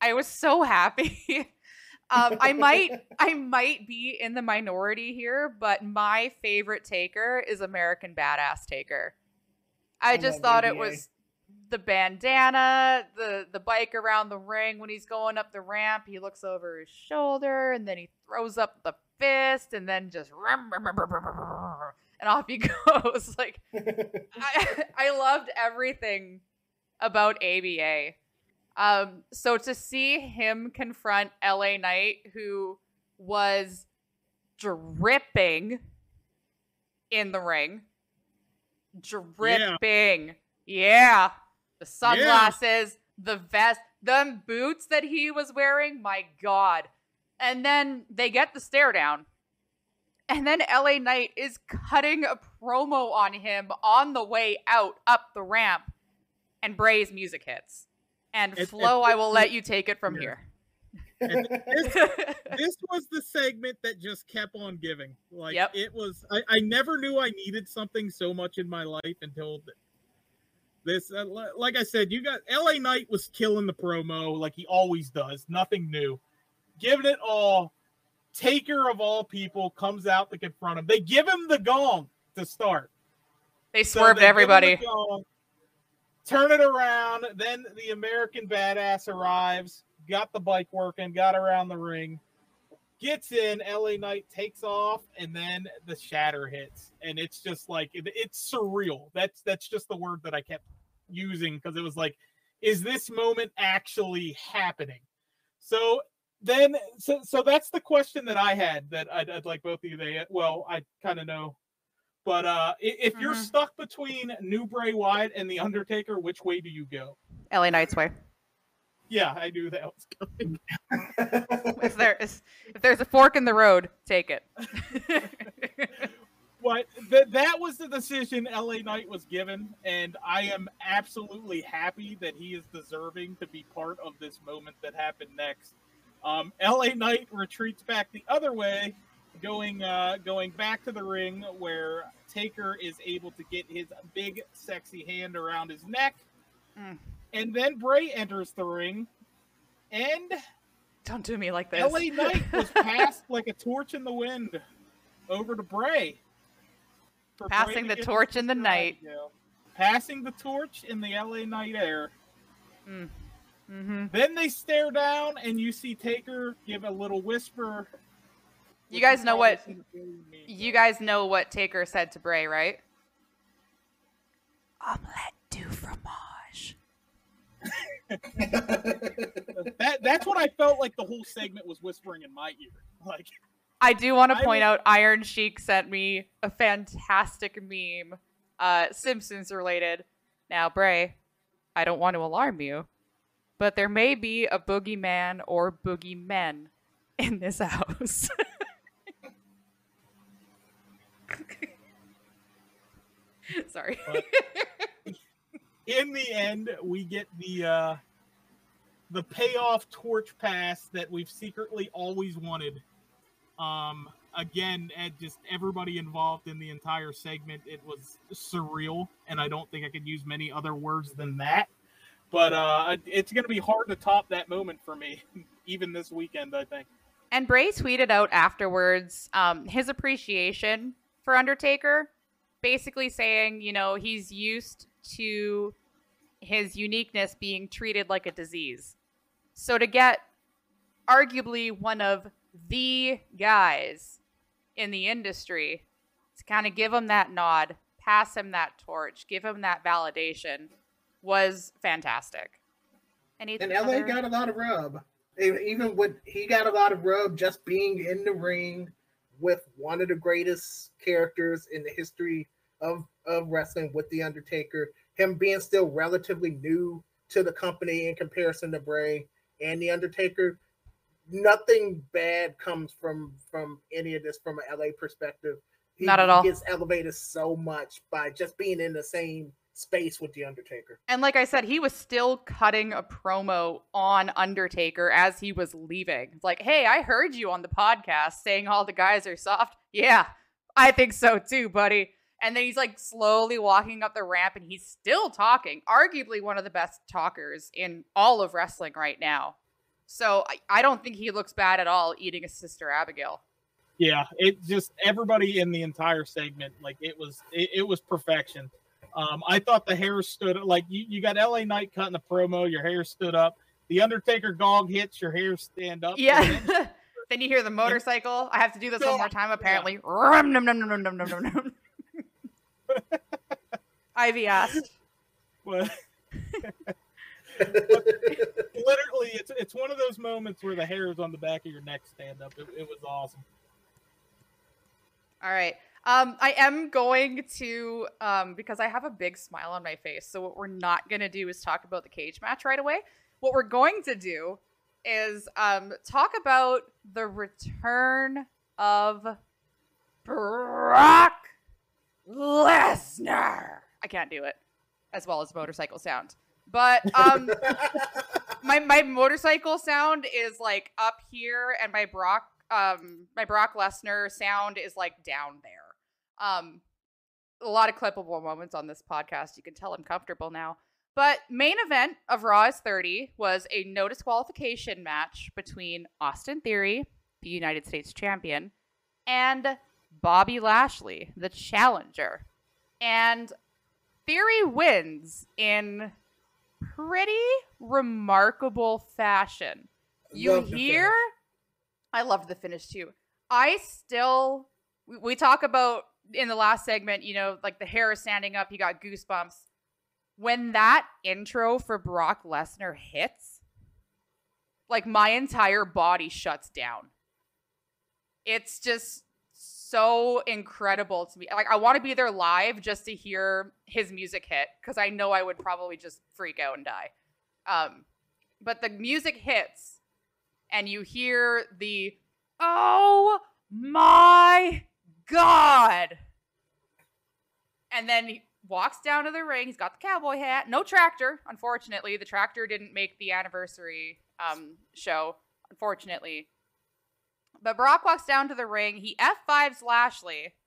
I was so happy. um, I might I might be in the minority here, but my favorite taker is American Badass Taker. I, I just thought it was the bandana, the the bike around the ring when he's going up the ramp, he looks over his shoulder and then he throws up the fist and then just and off he goes. like I, I loved everything about ABA. Um, so to see him confront LA Knight, who was dripping in the ring, dripping, yeah, yeah. the sunglasses, yeah. the vest, the boots that he was wearing, my God and then they get the stare down. And then LA Knight is cutting a promo on him on the way out up the ramp. And Bray's music hits. And it, Flo, it, I will let you take it from yeah. here. This, this, was the segment that just kept on giving. Like yep. it was, I, I, never knew I needed something so much in my life until this. Uh, like I said, you got LA Knight was killing the promo like he always does. Nothing new giving it all. Taker of all people comes out to confront him. They give him the gong to start. They swerved so they everybody. Gong, turn it around. Then the American badass arrives, got the bike working, got around the ring, gets in. LA Knight takes off, and then the shatter hits, and it's just like it's surreal. That's that's just the word that I kept using because it was like, is this moment actually happening? So then so so that's the question that I had that I'd, I'd like both of you they well I kind of know but uh if you're mm-hmm. stuck between new Bray Wyatt and the Undertaker which way do you go LA Knight's way yeah I knew that was coming if there is if there's a fork in the road take it What that that was the decision LA Knight was given, and I am absolutely happy that he is deserving to be part of this moment that happened next. Um, LA Knight retreats back the other way, going uh, going back to the ring where Taker is able to get his big sexy hand around his neck, Mm. and then Bray enters the ring, and Don't do me like this. LA Knight was passed like a torch in the wind over to Bray. for Bray Passing to the torch in the night. Passing the torch in the LA night air. hmm Then they stare down, and you see Taker give a little whisper. You guys know what- some very mean. You guys know what Taker said to Bray, right? Omelette du fromage. that that's what I felt like the whole segment was whispering in my ear. Like I do want to I point out Iron Sheik sent me a fantastic meme, uh, Simpsons related. Now, Bray, I don't want to alarm you, but there may be a boogeyman or boogeymen in this house. Sorry. In the end, we get the uh the payoff torch pass that we've secretly always wanted. Um again, and just everybody involved in the entire segment, it was surreal, and I don't think I could use many other words than that. But uh it's gonna be hard to top that moment for me, even this weekend, I think. And Bray tweeted out afterwards um, his appreciation for Undertaker, basically saying, you know, he's used to his uniqueness being treated like a disease. So to get arguably one of the guys in the industry to kind of give him that nod, pass him that torch, give him that validation was fantastic. Anything And LA other- got a lot of rub. Even with he got a lot of rub just being in the ring with one of the greatest characters in the history of, of wrestling with The Undertaker. Him being still relatively new to the company in comparison to Bray and The Undertaker. Nothing bad comes from from any of this from an LA perspective. He, Not at all. He gets elevated so much by just being in the same space with The Undertaker. And like I said, he was still cutting a promo on Undertaker as he was leaving. It's like, hey, I heard you on the podcast saying all the guys are soft. Yeah, I think so too, buddy. And then he's like slowly walking up the ramp and he's still talking, arguably one of the best talkers in all of wrestling right now. So I, I don't think he looks bad at all eating a sister Abigail. Yeah, it just everybody in the entire segment, like it was, it, it was perfection. Um, I thought the hair stood like you, you got LA Knight cutting the promo, your hair stood up. The Undertaker gong hits, your hair stand up. Yeah. then you hear the motorcycle. I have to do this one more time, apparently. Ivy asked. But, but literally, it's it's one of those moments where the hair is on the back of your neck stand up. It, it was awesome. All right. Um, I am going to um because I have a big smile on my face. So what we're not gonna do is talk about the cage match right away. What we're going to do is um talk about the return of Brock Lesnar. I can't do it as well as motorcycle sound. But um my my motorcycle sound is like up here and my Brock um my Brock Lesnar sound is like down there. Um a lot of clippable moments on this podcast. You can tell I'm comfortable now. But main event of Raw is 30 was a no disqualification match between Austin Theory, the United States champion, and Bobby Lashley, the challenger. And Theory wins in pretty remarkable fashion. You hear? I loved the finish too. I still, we, we talk about in the last segment, you know, like the hair is standing up, you got goosebumps. When that intro for Brock Lesnar hits, like my entire body shuts down. It's just so incredible to me. Like I want to be there live just to hear his music hit because I know I would probably just freak out and die. Um, but the music hits, and you hear the "Oh my god!" and then he walks down to the ring. He's got the cowboy hat, no tractor. Unfortunately, the tractor didn't make the anniversary um, show. Unfortunately, But Brock walks down to the ring. He F5s Lashley.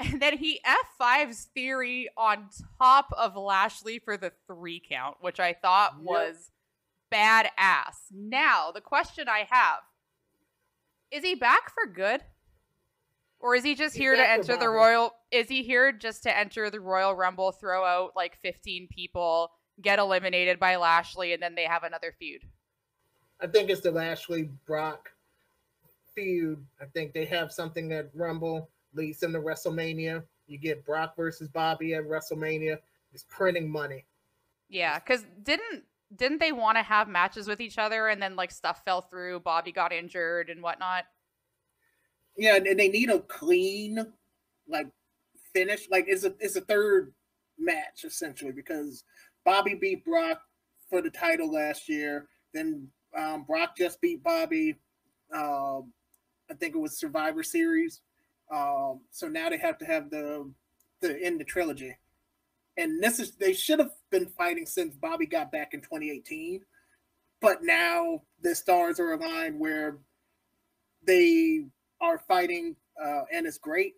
And then he F5s Theory on top of Lashley for the three count, which I thought Yep. was badass. Now, the question I have is he back for good? Or is he just here to enter the Royal? Is he here just to enter the Royal Rumble, throw out like 15 people, get eliminated by Lashley, and then they have another feud? I think it's the Lashley Brock feud. I think they have something at Rumble leads them to WrestleMania. You get Brock versus Bobby at WrestleMania. It's printing money. Yeah, because didn't didn't they want to have matches with each other and then like stuff fell through, Bobby got injured and whatnot? Yeah, and they need a clean, like finish. Like it's a it's a third match essentially because Bobby beat Brock for the title last year. Then um, Brock just beat Bobby. Um, I think it was Survivor Series. Um, so now they have to have the the end the trilogy. And this is they should have been fighting since Bobby got back in 2018. But now the stars are aligned where they are fighting uh, and it's great.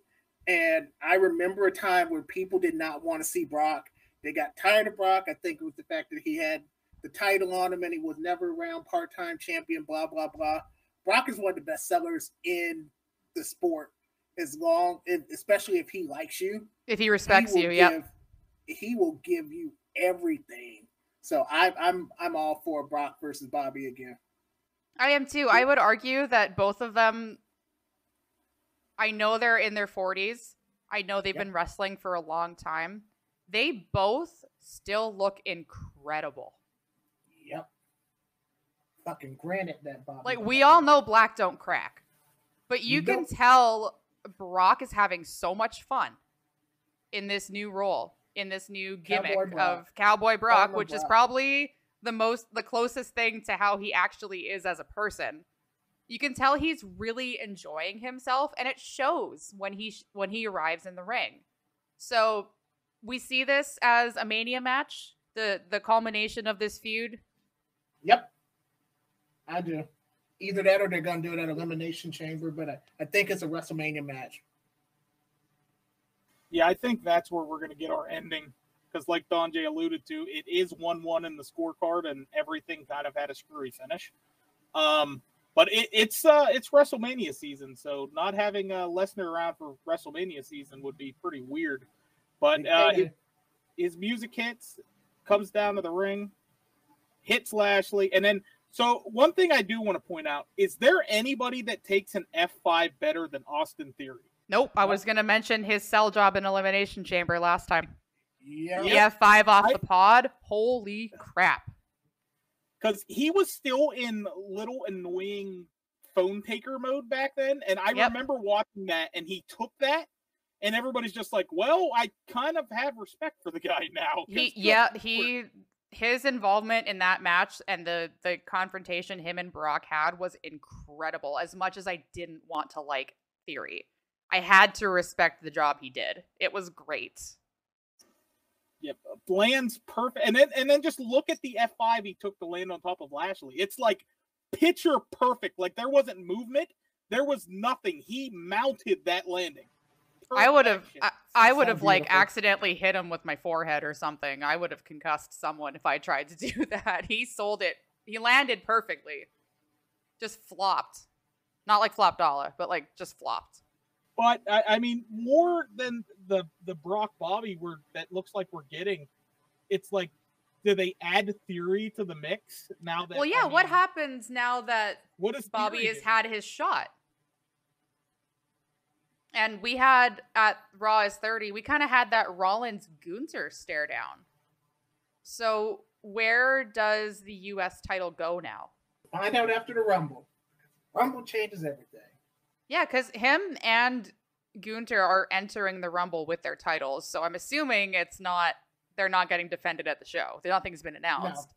And I remember a time where people did not want to see Brock. They got tired of Brock. I think it was the fact that he had the title on him and he was never around part-time champion, blah, blah, blah. Brock is one of the best sellers in the sport as long especially if he likes you. If he he respects will you, yeah. He will give you everything. So I, I'm I'm all for Brock versus Bobby again. I am too. I would argue that both of them I know they're in their 40s. I know they've Yep. been wrestling for a long time. They both still look incredible. Yep. Fucking granted that Bobby. Like we all know black don't crack. But you can tell Brock is having so much fun in this new role, in this new gimmick Cowboy of Cowboy Brock, Cowboy which is probably the most the closest thing to how he actually is as a person. You can tell he's really enjoying himself and it shows when he sh- when he arrives in the ring. So, we see this as a mania match, the the culmination of this feud. Yep. I do. Either that or they're gonna do it at Elimination Chamber, but I, I think it's a WrestleMania match. Yeah, I think that's where we're going to get our ending because, like Don J alluded to, it is one-one in the scorecard, and everything kind of had a screwy finish. Um, but it, it's uh, it's WrestleMania season, so not having uh, Lesnar around for WrestleMania season would be pretty weird. But uh, his, his music hits, comes down to the ring, hits Lashley, and then. So one thing I do want to point out is there anybody that takes an F5 better than Austin Theory? Nope, I was gonna mention his cell job in Elimination Chamber last time. yeah. F five off I- the pod. Holy crap! Because he was still in little annoying phone taker mode back then. And I Yep. remember watching that, and he took that, and everybody's just like, "Well, I kind of have respect for the guy now." He, yeah, he, his involvement in that match and the the confrontation him and Brock had was incredible. As much as I didn't want to like Theory, I had to respect the job he did. It was great. Yep, lands perfect, and then and then just look at the F five he took to land on top of Lashley. It's like picture perfect. Like there wasn't movement, there was nothing. He mounted that landing. I would have, I, I would So have like accidentally hit him with my forehead or something. I would have concussed someone if I tried to do that. He sold it. He landed perfectly. Just flopped. Not like flop dollar, but like just flopped. But I, I mean, more than the the Brock Bobby we're that looks like we're getting, it's like, do they add theory to the mix now that? Well, yeah. I what happens now that What does Bobby has do? had his shot? And we had at Raw is 30, we kind of had that Rollins Gunther stare down. So where does the US title go now? Find out after the Rumble. Rumble changes everything. Yeah, because him and Gunther are entering the Rumble with their titles. So I'm assuming it's not they're not getting defended at the show. Nothing's been announced.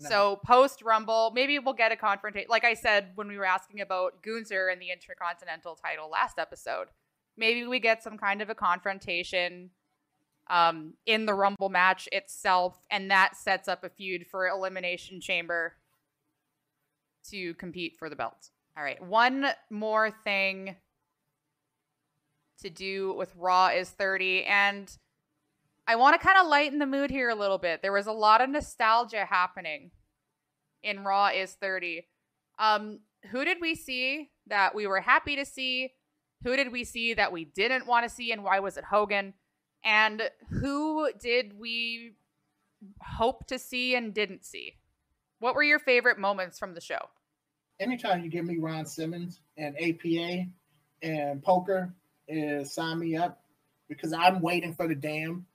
No. So post Rumble, maybe we'll get a confrontation. Like I said when we were asking about Gunther and the Intercontinental title last episode, maybe we get some kind of a confrontation um, in the Rumble match itself, and that sets up a feud for Elimination Chamber to compete for the belt. All right. One more thing to do with Raw is 30. And I want to kind of lighten the mood here a little bit. There was a lot of nostalgia happening in Raw is 30. Um, who did we see that we were happy to see? Who did we see that we didn't want to see? And why was it Hogan? And who did we hope to see and didn't see? What were your favorite moments from the show? Anytime you give me Ron Simmons and APA and poker, is sign me up because I'm waiting for the dam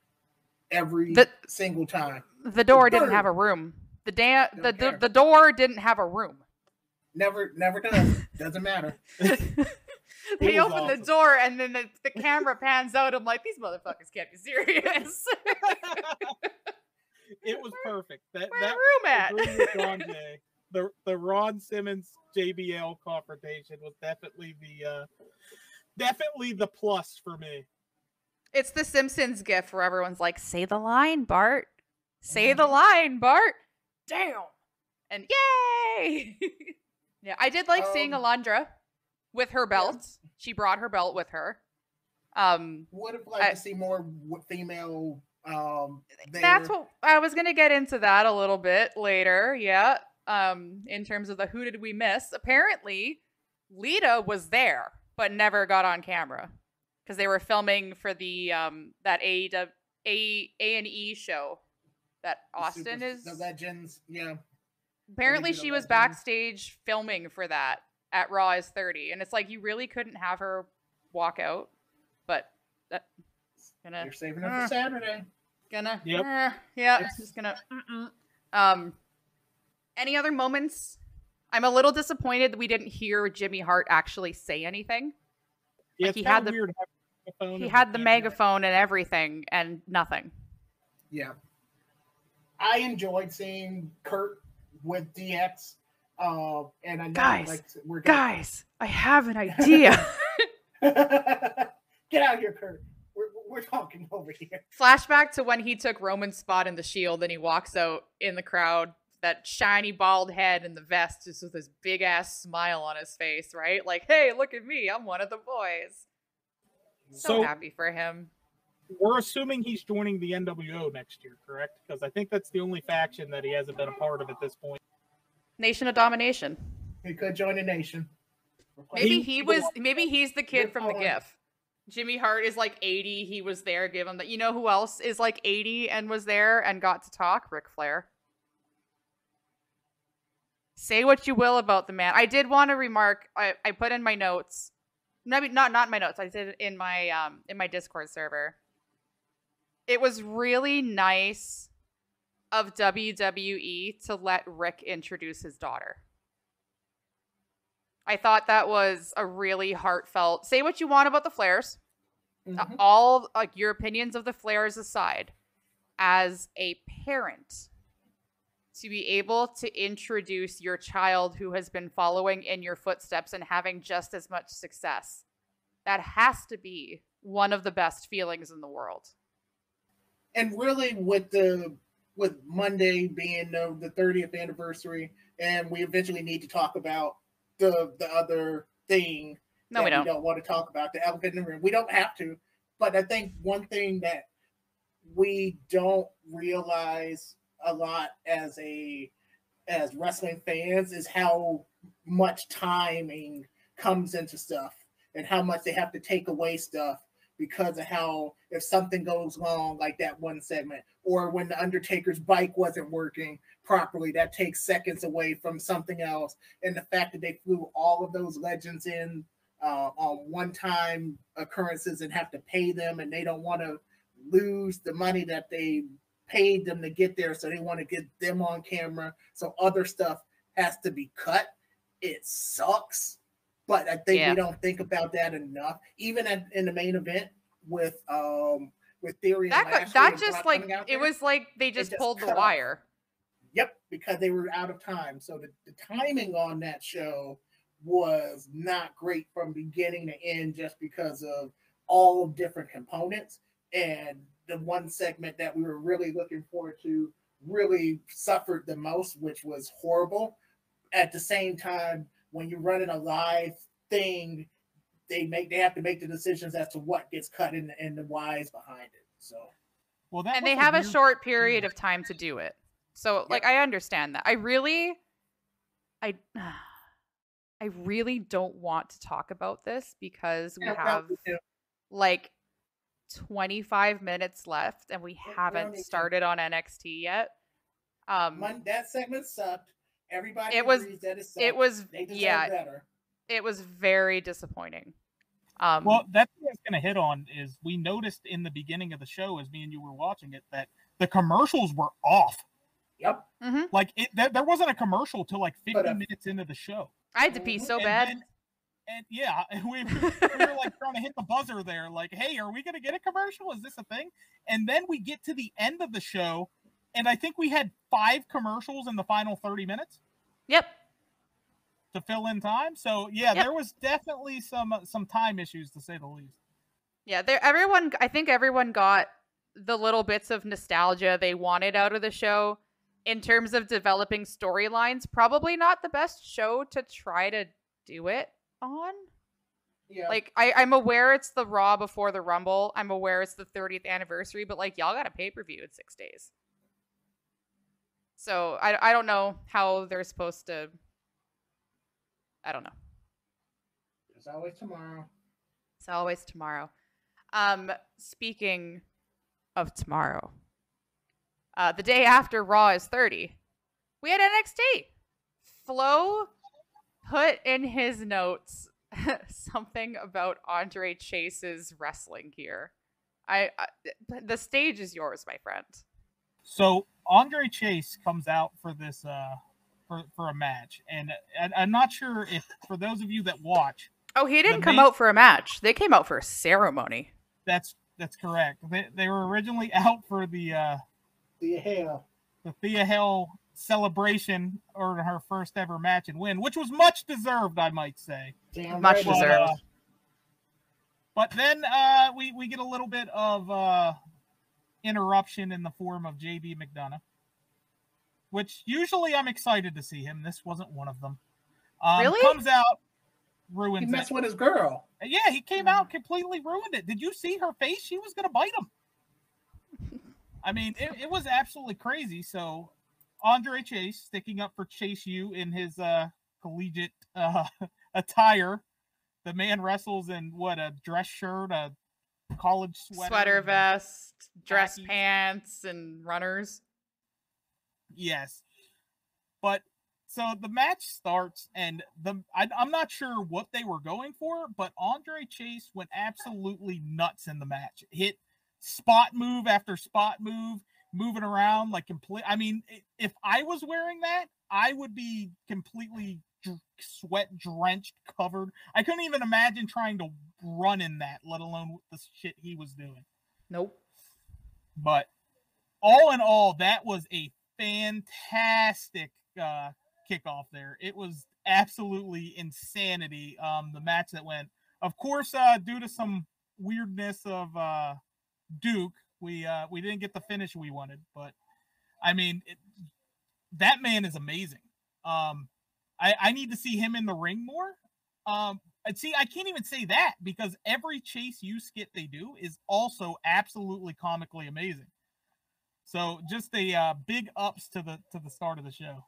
every the, single time. The door the didn't have a room. The dam the, the, the door didn't have a room. Never never does. Doesn't matter. they open awesome. the door and then the, the camera pans out. I'm like, these motherfuckers can't be serious. it was perfect. That Where that room at? the the Ron Simmons JBL confrontation was definitely the uh definitely the plus for me. It's the Simpsons gif where everyone's like, "Say the line, Bart. Say the mm-hmm. line, Bart." Damn. And yay! yeah, I did like um, seeing Alundra with her belt. She brought her belt with her. Um, would have liked I, to see more female. Um, that's what I was gonna get into that a little bit later. Yeah. Um, in terms of the who did we miss? Apparently, Lita was there but never got on camera because they were filming for the um that A A A and E show that Austin super, is the Legends. Yeah. Apparently, she was backstage filming for that at Raw is 30, and it's like you really couldn't have her walk out, but that gonna you're saving her uh, for Saturday. Gonna yep. Uh, yeah, it's, just gonna. Um, any other moments I'm a little disappointed that we didn't hear Jimmy Hart actually say anything. Yeah, like he had the he had the megaphone and everything and nothing. Yeah. I enjoyed seeing Kurt with DX. Uh, and I know guys, like, we're guys, I have an idea. Get out of here, Kurt. We're, we're talking over here. Flashback to when he took Roman's spot in the Shield, and he walks out in the crowd that shiny bald head and the vest just with this big ass smile on his face, right? Like, hey, look at me, I'm one of the boys. So, so happy for him. We're assuming he's joining the NWO next year, correct? Because I think that's the only faction that he hasn't been a part of at this point. Nation of Domination. He could join a nation. Maybe he, he was. Maybe he's the kid from the GIF. Jimmy Hart is like 80. He was there. Give him that. You know who else is like 80 and was there and got to talk? Ric Flair. Say what you will about the man. I did want to remark. I, I put in my notes. Maybe not not my notes. I did in my um in my Discord server. It was really nice of WWE to let Ric introduce his daughter. I thought that was a really heartfelt. Say what you want about the Flairs. Mm-hmm. all like your opinions of the Flairs aside, as a parent to be able to introduce your child who has been following in your footsteps and having just as much success. That has to be one of the best feelings in the world. And really, with the with Monday being uh, the 30th anniversary, and we eventually need to talk about the the other thing. No, we don't. We don't want to talk about the elephant in the room. We don't have to, but I think one thing that we don't realize a lot as a as wrestling fans is how much timing comes into stuff and how much they have to take away stuff because of how if something goes wrong like that one segment or when the undertaker's bike wasn't working properly that takes seconds away from something else. And the fact that they flew all of those legends in uh, on one time occurrences and have to pay them and they don't want to lose the money that they paid them to get there, so they want to get them on camera. So other stuff has to be cut. It sucks, but I think yeah. we don't think about that enough. Even at, in the main event with um with Theory, that, that just like it there, was like they just, just pulled the wire. Off. Yep, because they were out of time. So the, the timing on that show was not great from beginning to end, just because of all different components and the one segment that we were really looking forward to really suffered the most, which was horrible. At the same time, when you're running a live thing, they make they have to make the decisions as to what gets cut and, and the whys behind it. So Well, that and they the have a short period of time to do it. So like I understand that. I really I I really don't want to talk about this because we Yeah, have well, you know, like 25 minutes left and we we haven't need started on NXT yet. Um Mon- that segment sucked. Everybody It was- agrees that it it was they yeah, better. it was very disappointing. Um Well, that's what I was going to hit on is we noticed in the beginning of the show as me and you were watching it that the commercials were off. Yep. Mm-hmm. Like it, there, there wasn't a commercial till like 50 But, uh, minutes into the show. I had to pee Mhm. so And bad. then- and yeah, we, we were like trying to hit the buzzer there, like, hey, are we going to get a commercial? Is this a thing? And then we get to the end of the show, and I think we had five commercials in the final 30 minutes Yep. to fill in time. So yeah, Yep. there was definitely some uh, some time issues to say the least. Yeah, there everyone I think everyone got the little bits of nostalgia they wanted out of the show in terms of developing storylines. Probably not the best show to try to do it on. Yeah. Like I, I'm aware it's the Raw before the Rumble. I'm aware it's the 30th anniversary, but like y'all got a pay per view in six days. So I I don't know how they're supposed to. I don't know. It's always tomorrow. It's always tomorrow. Um, speaking of tomorrow, uh, the day after Raw is 30, we had NXT. Flo put in his notes something about Andre Chase's wrestling gear. I, I the stage is yours, my friend. So Andre Chase comes out for this uh for, for a match, and I, I'm not sure if for those of you that watch, Oh, he didn't come main- out for a match. They came out for a ceremony. that's that's correct. They they were originally out for the uh The hell. the Thea Hail celebration or her first ever match and win, which was much deserved, I might say. Damn Much right it But, deserved. uh, but then uh, we we get a little bit of uh, interruption in the form of JD McDonagh, which usually I'm excited to see him. This wasn't one of them. Um, Really? Comes out, He ruins messed it. with his girl. Yeah, he came out completely ruined it. Did you see her face? She was gonna bite him. I mean, it, it was absolutely crazy. So, Andre Chase sticking up for Chase U in his uh, collegiate uh, attire. The man wrestles in what a dress shirt, a college sweater, Sweater vest, dress khakis. pants, and runners. Yes, but so the match starts, and the I, I'm not sure what they were going for, but Andre Chase went absolutely nuts in the match. Hit spot move after spot move, moving around like complete. I mean, if I was wearing that, I would be completely sweat drenched, covered. I couldn't even imagine trying to run in that, let alone the shit he was doing. Nope. But all in all, that was a fantastic uh, kickoff there. It was absolutely insanity. Um, the match that went, of course, uh, due to some weirdness of uh, Duke, we uh, we didn't get the finish we wanted. But I mean, it, that man is amazing. Um, I, I need to see him in the ring more. Um, and see, I can't even say that because every Chase U skit they do is also absolutely comically amazing. So just a uh, big ups to the to the start of the show.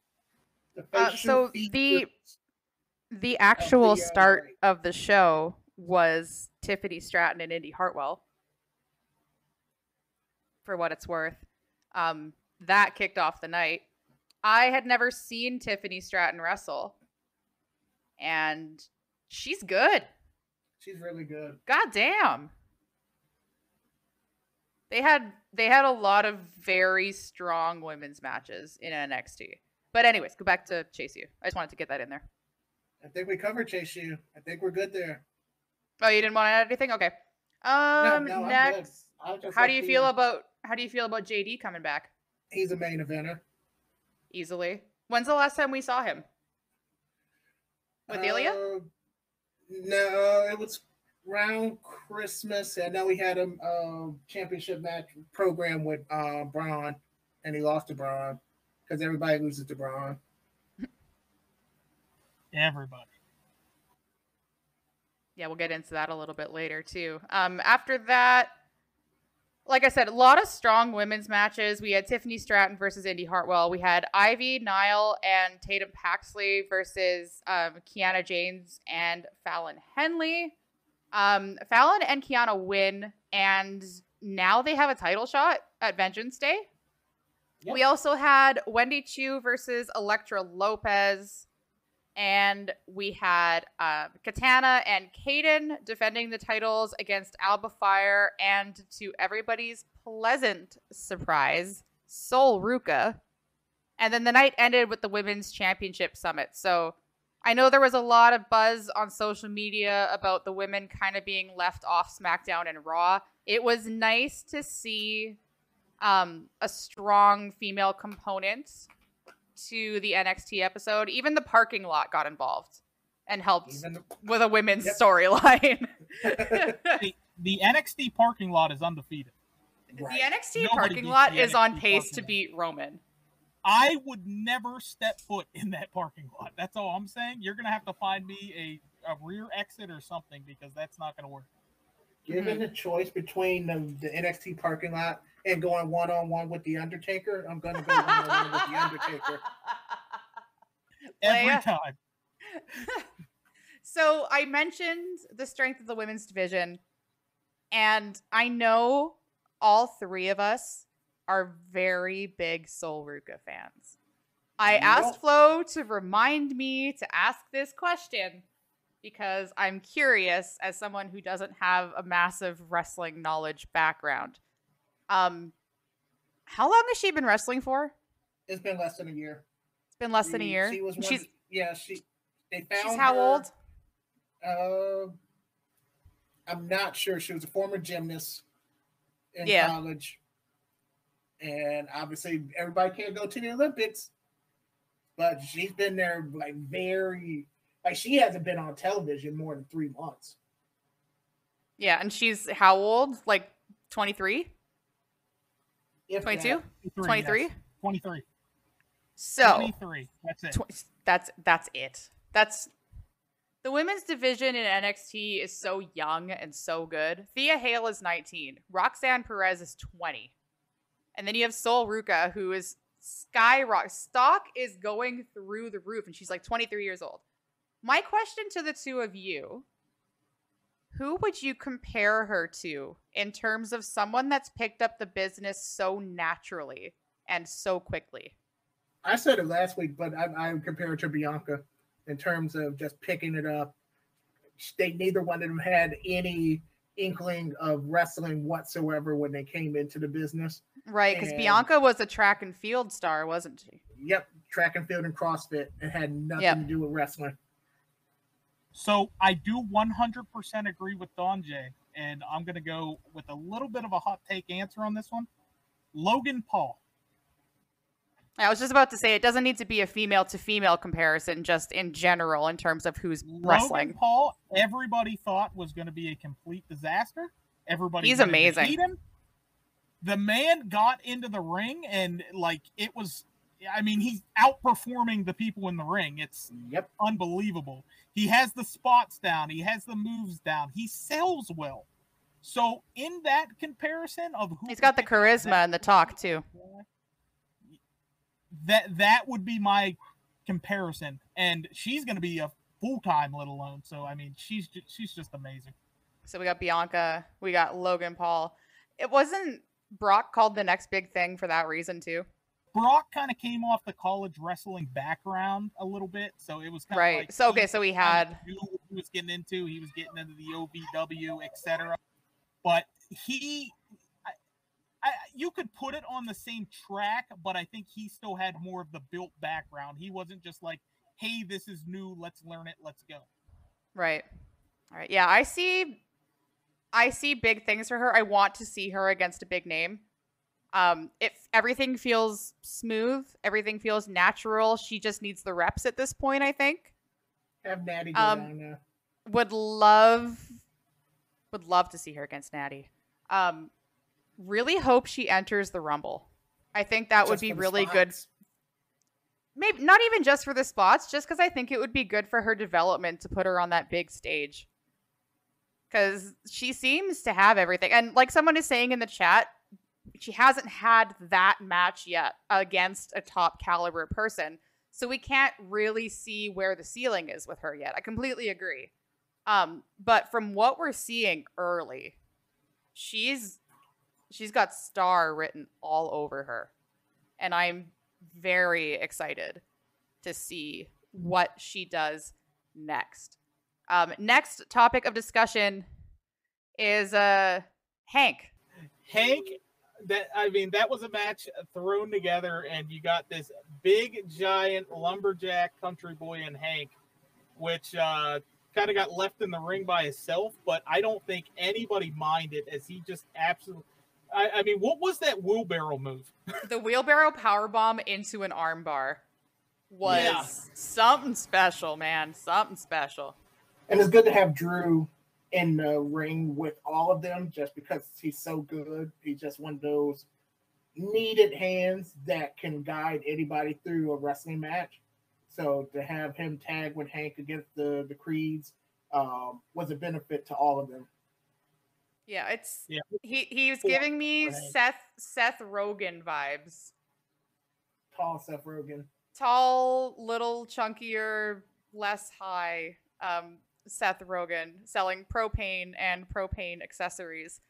The Uh, so the the actual uh, start of the show was Tiffany Stratton and Indi Hartwell. For what it's worth, um, that kicked off the night. I had never seen Tiffany Stratton wrestle, and she's good. she's really good. God damn. They had they had a lot of very strong women's matches in NXT. But anyways, go back to Chase U. I just wanted to get that in there. I think we covered Chase U. I think we're good there. Oh, you didn't want to add anything? Okay. Um no, good. next I was just how do you feel about how do you feel about JD coming back He's a main eventer. easily? When's the last time we saw him? With Ilja? Uh, no, it was around Christmas. I know we had a um, championship match program with uh, Bron, and he lost to Bron because everybody loses to Bron. Everybody. Yeah, we'll get into that a little bit later too. Um, after that, like I said, a lot of strong women's matches. We had Tiffany Stratton versus Indi Hartwell. We had Ivy, Nile, and Tatum Paxley versus um, Kiana James and Fallon Henley. Um, Fallon and Kiana win, and now they have a title shot at Vengeance Day. Yep. We also had Wendy Choo versus Elektra Lopez. And we had uh, Katana and Kayden defending the titles against Alba Fyre, and to everybody's pleasant surprise, Sol Ruca. And then the night ended with the Women's Championship Summit. So I know there was a lot of buzz on social media about the women kind of being left off SmackDown and Raw. It was nice to see um, a strong female component to the NXT episode. Even the parking lot got involved and helped the- with a women's Yep. storyline. The, the NXT parking lot is undefeated. Right. The NXT Nobody parking lot the is on pace to beat Roman. I would never step foot in that parking lot. That's all I'm saying. You're gonna have to find me a, a rear exit or something because that's not gonna work. Given mm-hmm. the choice between the, the NXT parking lot and going one on one with the Undertaker, I'm gonna go one on one with the Undertaker. Every time. so I mentioned the strength of the women's division, and I know all three of us are very big Sol Ruca fans. I Yep. asked Flo to remind me to ask this question because I'm curious as someone who doesn't have a massive wrestling knowledge background. Um, how long has she been wrestling for? It's been less than a year. It's been less than a year. She was one, she's yeah. She they found she's how her, old? Uh, I'm not sure. She was a former gymnast in Yeah. college, and obviously everybody can't go to the Olympics, but she's been there like very like she hasn't been on television more than three months. Yeah, and she's how old? Like 23? If 22? that. 23? yes. 23. So 23. That's it. tw- that's that's it. That's the women's division in NXT is so young and so good. Thea Hail is 19. Roxanne Perez is 20. And then you have Sol Ruca, who is skyrock. Stock is going through the roof, and she's like 23 years old. My question to the two of you who would you compare her to in terms of someone that's picked up the business so naturally and so quickly? I said it last week, but I, I would compare it to Bianca in terms of just picking it up. They neither one of them had any inkling of wrestling whatsoever when they came into the business. Right, because Bianca was a track and field star, wasn't she? Yep, track and field and CrossFit. It had nothing Yep. to do with wrestling. So I do 100% agree with Don J, and I'm going to go with a little bit of a hot take answer on this one. Logan Paul. I was just about to say it doesn't need to be a female to female comparison, just in general in terms of who's wrestling. Logan Paul, everybody thought was going to be a complete disaster. Everybody He's amazing. The man got into the ring and like it was I mean, he's outperforming the people in the ring. It's Yep. unbelievable. He has the spots down, he has the moves down, he sells well. So in that comparison of who He's got the charisma and the talk too. That that would be my comparison, and she's going to be a full time, let alone. So I mean, she's ju- she's just amazing. So we got Bianca, we got Logan Paul. It wasn't Brock called the next big thing for that reason too. Brock kind of came off the college wrestling background a little bit, so it was kind Right. of like so okay, so he had knew what he was getting into. He was getting into the OVW, etc. But he, I, I, you could put it on the same track, but I think he still had more of the built background. He wasn't just like, "Hey, this is new. Let's learn it. Let's go." Right. All right. Yeah, I see I see big things for her. I want to see her against a big name. Um if everything feels smooth, everything feels natural. She just needs the reps at this point, I think. Have Natty go Um, down. Would love would love to see her against Natty. Um really hope she enters the Rumble. I think that would be really good maybe not even just for the spots, just because I think it would be good for her development to put her on that big stage. Because she seems to have everything. And like someone is saying in the chat, she hasn't had that match yet against a top caliber person. So we can't really see where the ceiling is with her yet. I completely agree. Um, but from what we're seeing early, she's she's got star written all over her. And I'm very excited to see what she does next. Um, next topic of discussion is uh Hank. Hank that I mean that was a match thrown together and you got this big giant lumberjack country boy and Hank which uh kind of got left in the ring by himself but I don't think anybody minded as he just absolutely I, I mean what was that wheelbarrow move the wheelbarrow power bomb into an armbar was yeah. something special man something special and it's good to have Drew in the ring with all of them just because he's so good. He's just one of those needed hands that can guide anybody through a wrestling match. So to have him tag with Hank against the the Creeds um, was a benefit to all of them. Yeah, it's yeah. he he was giving me Seth Seth Rogen vibes. Tall Seth Rogen. Tall, little chunkier, less high. Um, Seth Rogen selling propane and propane accessories.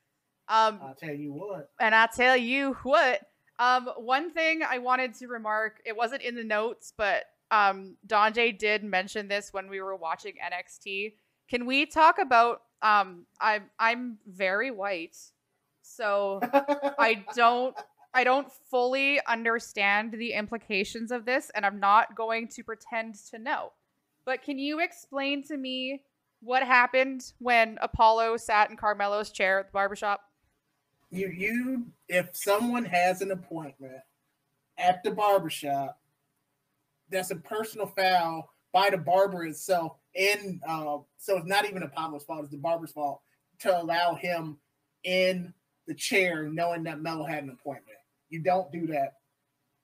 Um, I'll tell you what. And I'll tell you what. Um, one thing I wanted to remark, it wasn't in the notes, but um, Donjay did mention this when we were watching NXT. Can we talk about? Um, I'm I'm very white, so I don't I don't fully understand the implications of this, and I'm not going to pretend to know. But can you explain to me what happened when Apollo sat in Carmelo's chair at the barbershop? You you if someone has an appointment at the barbershop, that's a personal foul by the barber itself. And uh, so it's not even Apollo's fault, it's the barber's fault to allow him in the chair knowing that Melo had an appointment. You don't do that.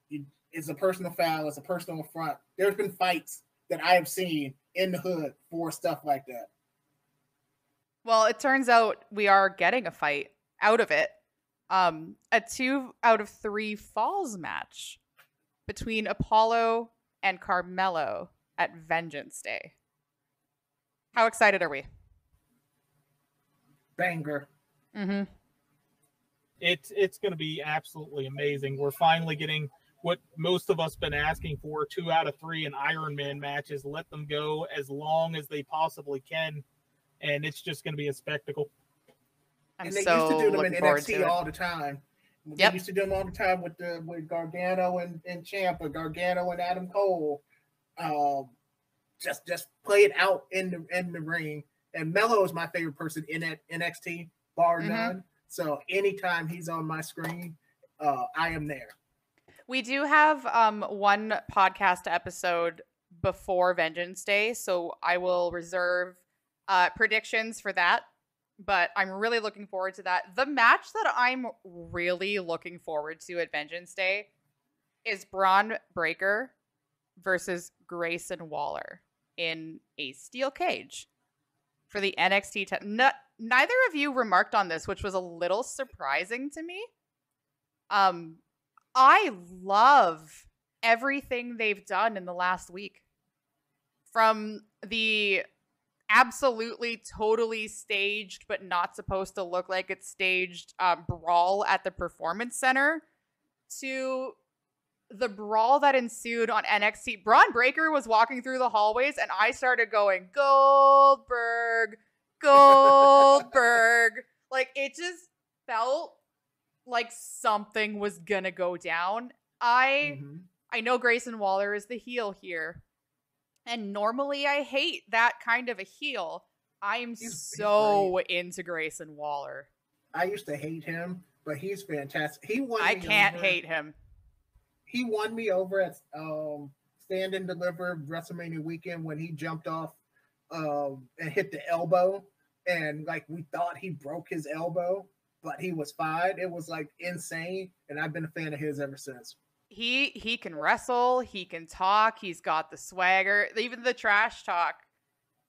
You, it's a personal foul, it's a personal affront. There's been fights that I have seen in the hood for stuff like that. Well, it turns out we are getting a fight out of it. Um, a two out of three falls match between Apollo and Carmelo at Vengeance Day. How excited are we? Banger. Mm-hmm. It's it's going to be absolutely amazing. We're finally getting what most of us been asking for two out of three in Iron Man matches. Let them go as long as they possibly can, and it's just going to be a spectacle. I'm and they so used to do them in NXT all the time. Yep. They used to do them all the time with the with Gargano and, and Ciampa, Gargano and Adam Cole. Um, just just play it out in the in the ring. And Melo is my favorite person in at NXT, bar mm-hmm. none. So anytime he's on my screen, uh, I am there. We do have um, one podcast episode before Vengeance Day, so I will reserve uh, predictions for that. But I'm really looking forward to that. The match that I'm really looking forward to at Vengeance Day is Bron Breakker versus Grayson Waller in a steel cage for the NXT. Te- neither of you remarked on this, which was a little surprising to me. Um, I love everything they've done in the last week. From the absolutely totally staged but not supposed to look like it's staged uh, brawl at the performance center to the brawl that ensued on NXT. Bron Breakker was walking through the hallways and I started going Goldberg, Goldberg. like it just felt like something was gonna go down. I mm-hmm. I know Grayson Waller is the heel here. And normally I hate that kind of a heel. I'm so into Grayson Waller. I used to hate him, but he's fantastic. He won. I can't over. hate him. He won me over at um, Stand and Deliver WrestleMania weekend when he jumped off um, and hit the elbow, and like we thought he broke his elbow, but he was fine. It was like insane, and I've been a fan of his ever since. he he can wrestle, he can talk, he's got the swagger. Even the trash talk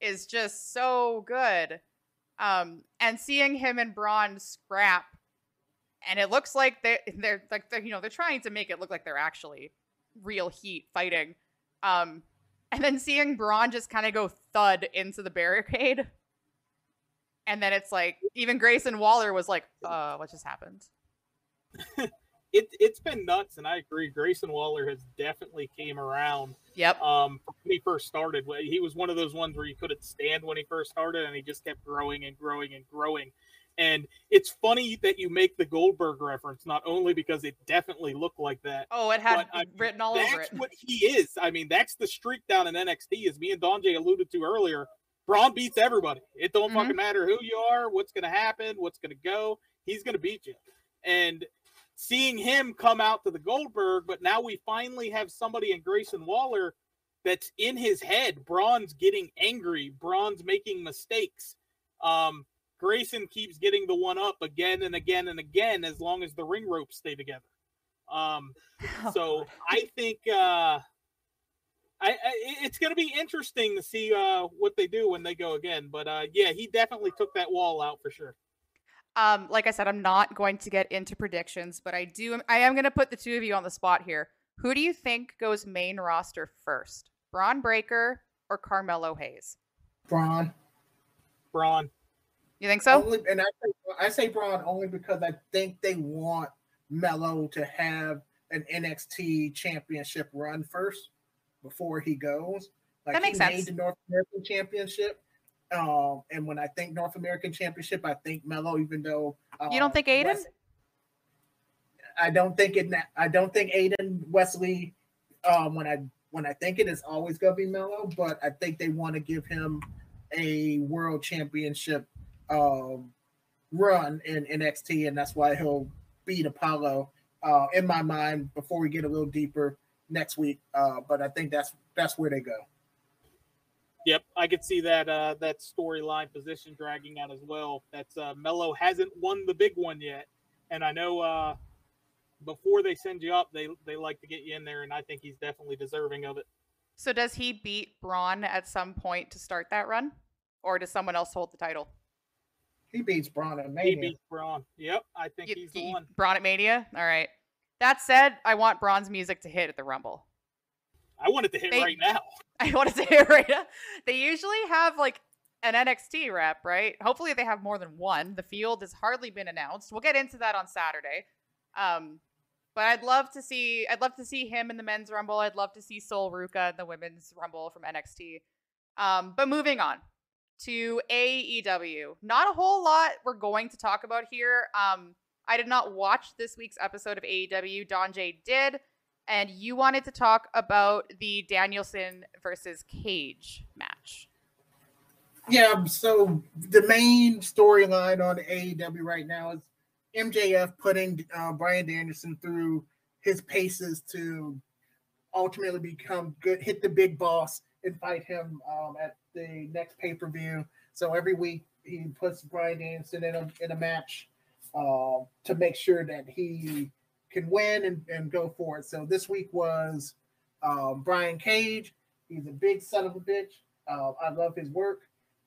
is just so good. Um, and seeing him and Bron scrap, and it looks like they they're like they're, you know they're trying to make it look like they're actually real heat fighting. Um, and then seeing Bron just kind of go thud into the barricade, and then it's like even Grayson Waller was like, "Uh, what just happened?" it it's been nuts, and I agree. Grayson Waller has definitely came around. Yep. Um, when he first started, he was one of those ones where you couldn't stand when he first started, and he just kept growing and growing and growing. And it's funny that you make the Goldberg reference, not only because it definitely looked like that. Oh, it had but, written all over it. That's what he is. I mean, that's the streak down in NXT, as me and Donjay alluded to earlier. Bron beats everybody. It don't mm-hmm. fucking matter who you are, what's going to happen, what's going to go. He's going to beat you. And seeing him come out to the Goldberg, but now we finally have somebody in Grayson Waller that's in his head. Bron's getting angry. Bron's making mistakes. Um, Grayson keeps getting the one up again and again and again as long as the ring ropes stay together. Um, oh, so I think uh, I, I it's going to be interesting to see uh, what they do when they go again. But uh, yeah, he definitely took that wall out for sure. Um, like I said, I'm not going to get into predictions, but I do. I am going to put the two of you on the spot here. Who do you think goes main roster first, Bron Breakker or Carmelo Hayes? Bron. Bron. You think so? Only, and I say, I say Bron only because I think they want Melo to have an NXT championship run first before he goes. Like that makes he sense. Made the North American Championship. Um, and when I think North American Championship, I think Melo. Even though uh, you don't think Aiden, West, I don't think it. I don't think Aiden Wesley. Um, when I when I think it is always gonna be Melo, but I think they want to give him a World Championship um, run in NXT, and that's why he'll beat Apollo. Uh, in my mind, before we get a little deeper next week, uh, but I think that's that's where they go. Yep, I could see that uh, that storyline position dragging out as well. That's uh, Melo hasn't won the big one yet, and I know uh, before they send you up, they they like to get you in there, and I think he's definitely deserving of it. So does he beat Bron at some point to start that run, or does someone else hold the title? He beats Bron at Mania. He beats Bron. Yep, I think you, he's the one. Bron at Mania. All right. That said, I want Bron's music to hit at the Rumble. I want it to hit they, right now. I want it to hit right now. They usually have like an NXT rep, right? Hopefully they have more than one. The field has hardly been announced. We'll get into that on Saturday. Um, but I'd love to see I'd love to see him in the men's rumble. I'd love to see Sol Ruca in the women's rumble from NXT. Um, but moving on to AEW. Not a whole lot we're going to talk about here. Um, I did not watch this week's episode of AEW. Don J did and you wanted to talk about the Danielson versus Cage match. Yeah, so the main storyline on AEW right now is MJF putting uh, Bryan Danielson through his paces to ultimately become good, hit the big boss, and fight him um, at the next pay per view. So every week he puts Bryan Danielson in a in a match uh, to make sure that he can win and, and go for it. So this week was um, Brian Cage. He's a big son of a bitch. Uh, I love his work.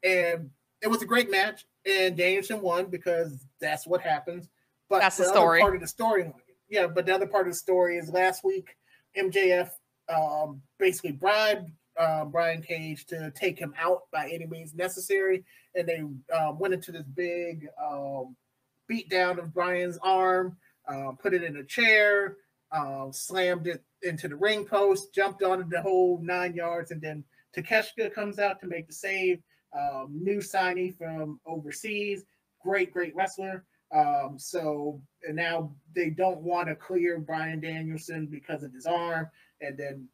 And it was a great match. And Danielson won because that's what happens. But that's the, the story. part of the story. Yeah, but the other part of the story is last week, MJF um, basically bribed uh, Brian Cage to take him out by any means necessary. And they uh, went into this big um, beat down of Brian's arm uh, put it in a chair, uh, slammed it into the ring post, jumped on the whole nine yards, and then Takeshita comes out to make the save. Um, new signee from overseas, great, great wrestler. Um, so now they don't want to clear Bryan Danielson because of his arm, and then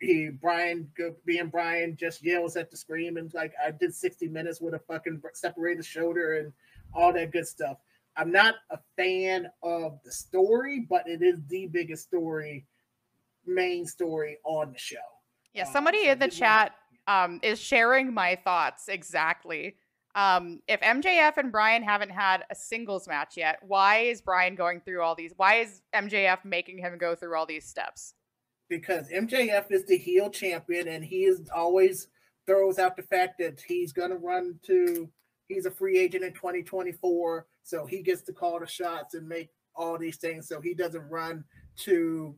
he Brian being Brian just yells at the screen and like I did 60 minutes with a fucking separated shoulder and all that good stuff. I'm not a fan of the story, but it is the biggest story, main story on the show. Yeah, somebody um, so in the chat um, is sharing my thoughts exactly. Um, if MJF and Brian haven't had a singles match yet, why is Brian going through all these? Why is MJF making him go through all these steps? Because MJF is the heel champion, and he is always throws out the fact that he's going to run to. He's a free agent in 2024, so he gets to call the shots and make all these things. So he doesn't run to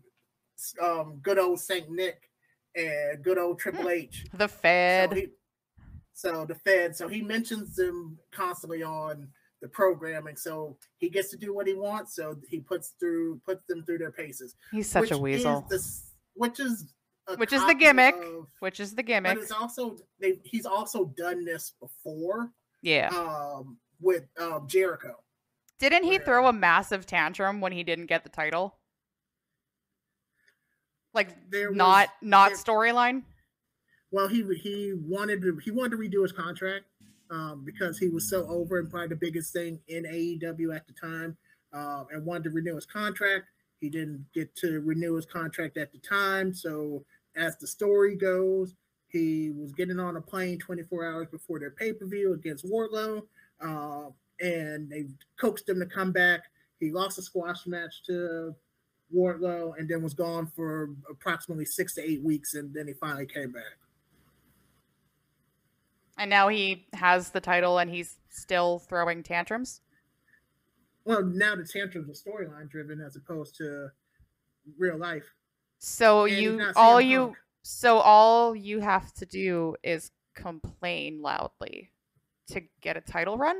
um, good old Saint Nick and good old Triple H. The Fed. So, he, so the Fed. So he mentions them constantly on the programming. So he gets to do what he wants. So he puts through puts them through their paces. He's such a weasel. Is the, which is which is the gimmick. Of, which is the gimmick. But it's also they, he's also done this before. Yeah. Um, with um, Jericho. Didn't he throw a massive tantrum when he didn't get the title? Like there not not storyline. Well, he he wanted to he wanted to redo his contract um, because he was so over and probably the biggest thing in AEW at the time, uh, and wanted to renew his contract. He didn't get to renew his contract at the time, so as the story goes, he was getting on a plane 24 hours before their pay per view against Wardlow, uh, and they coaxed him to come back. He lost a squash match to Wardlow, and then was gone for approximately six to eight weeks, and then he finally came back. And now he has the title, and he's still throwing tantrums. Well, now the tantrums are storyline driven as opposed to real life. So and you all you punk. so all you have to do is complain loudly to get a title run.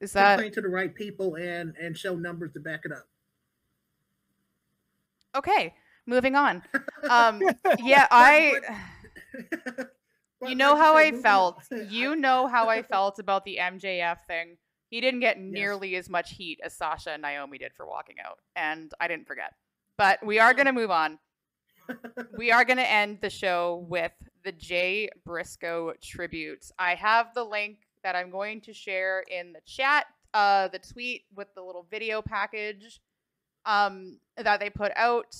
Is that complain to the right people and and show numbers to back it up? Okay, moving on. Um, yeah, I. you know how I felt. You know how I felt about the MJF thing. He didn't get nearly yes. as much heat as Sasha and Naomi did for walking out, and I didn't forget. But we are going to move on. we are going to end the show with the Jay Briscoe tribute. I have the link that I'm going to share in the chat, uh, the tweet with the little video package um, that they put out.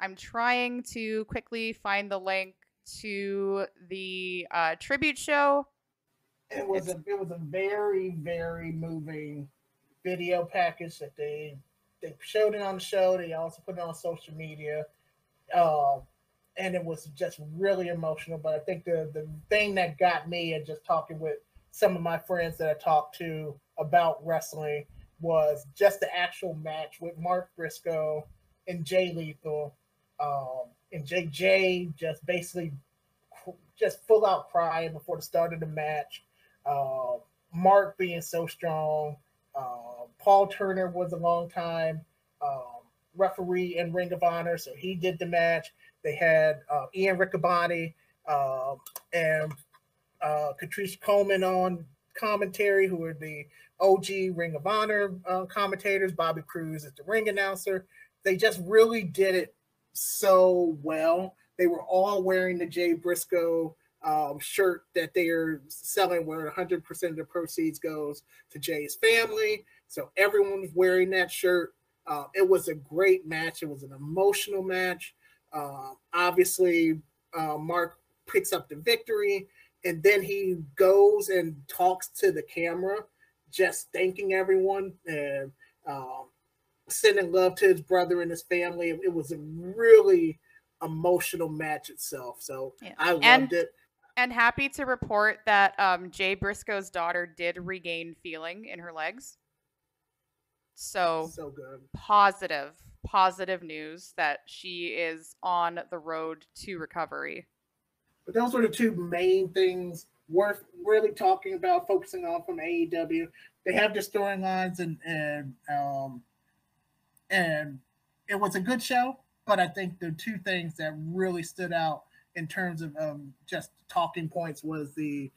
I'm trying to quickly find the link to the uh, tribute show. It was a it was a very very moving video package that they they showed it on the show. They also put it on social media, uh, and it was just really emotional. But I think the the thing that got me and just talking with some of my friends that I talked to about wrestling was just the actual match with Mark Briscoe and Jay Lethal. Um, and JJ just basically just full out crying before the start of the match. Uh, Mark being so strong. Uh, Paul Turner was a long time um, referee in Ring of Honor, so he did the match. They had uh, Ian Riccaboni um, and uh, Caprice Coleman on commentary, who were the OG Ring of Honor uh, commentators. Bobby Cruise is the ring announcer. They just really did it so well. They were all wearing the Jay Briscoe um, shirt that they are selling, where 100% of the proceeds goes to Jay's family. So everyone was wearing that shirt. Uh, it was a great match. It was an emotional match. Uh, obviously, uh, Mark picks up the victory, and then he goes and talks to the camera just thanking everyone and um, sending love to his brother and his family. It was a really emotional match itself. So yeah. I loved and, it. And happy to report that um, Jay Briscoe's daughter did regain feeling in her legs. So, so good. Positive, positive news that she is on the road to recovery. But those were the two main things worth really talking about, focusing on from AEW. They have the storylines and and um and it was a good show, but I think the two things that really stood out in terms of um, just talking points was the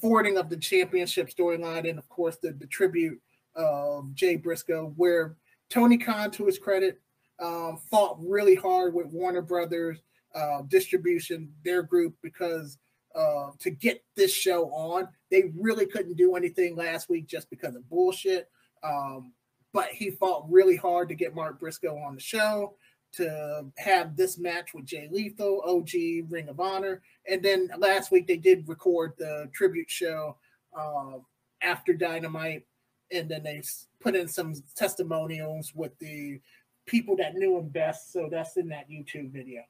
forwarding of the championship storyline and of course the, the tribute of Jay Briscoe, where Tony Khan, to his credit, um, fought really hard with Warner Brothers uh, distribution, their group, because uh, to get this show on. They really couldn't do anything last week just because of bullshit. Um, but he fought really hard to get Mark Briscoe on the show. to have this match with Jay Lethal, OG, Ring of Honor, and then last week they did record the tribute show uh, after Dynamite, and then they put in some testimonials with the people that knew him best. So that's in that YouTube video.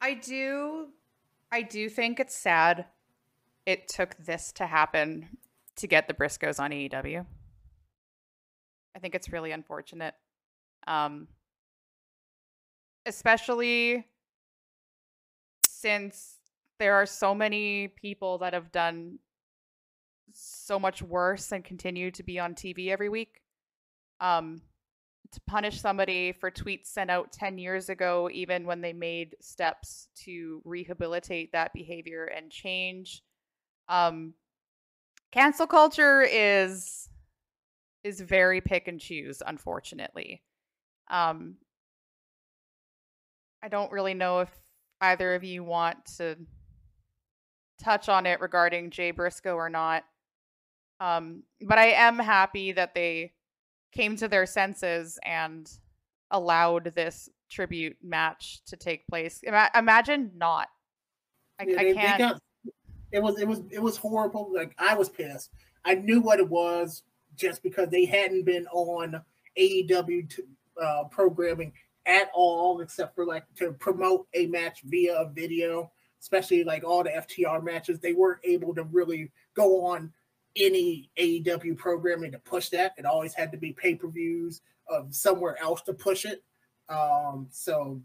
I do, I do think it's sad. It took this to happen to get the Briscoes on AEW. I think it's really unfortunate. Um, especially since there are so many people that have done so much worse and continue to be on TV every week. Um, to punish somebody for tweets sent out 10 years ago, even when they made steps to rehabilitate that behavior and change. Um, cancel culture is is very pick and choose, unfortunately. Um, I don't really know if either of you want to touch on it regarding Jay Briscoe or not. Um, but I am happy that they came to their senses and allowed this tribute match to take place. Ima- imagine not. I, Yeah, they- they can't. got- it was it was it was horrible. Like I was pissed. I knew what it was just because they hadn't been on AEW t- uh, programming at all, except for like to promote a match via a video. Especially like all the FTR matches, they weren't able to really go on any AEW programming to push that. It always had to be pay per views of somewhere else to push it. Um, so,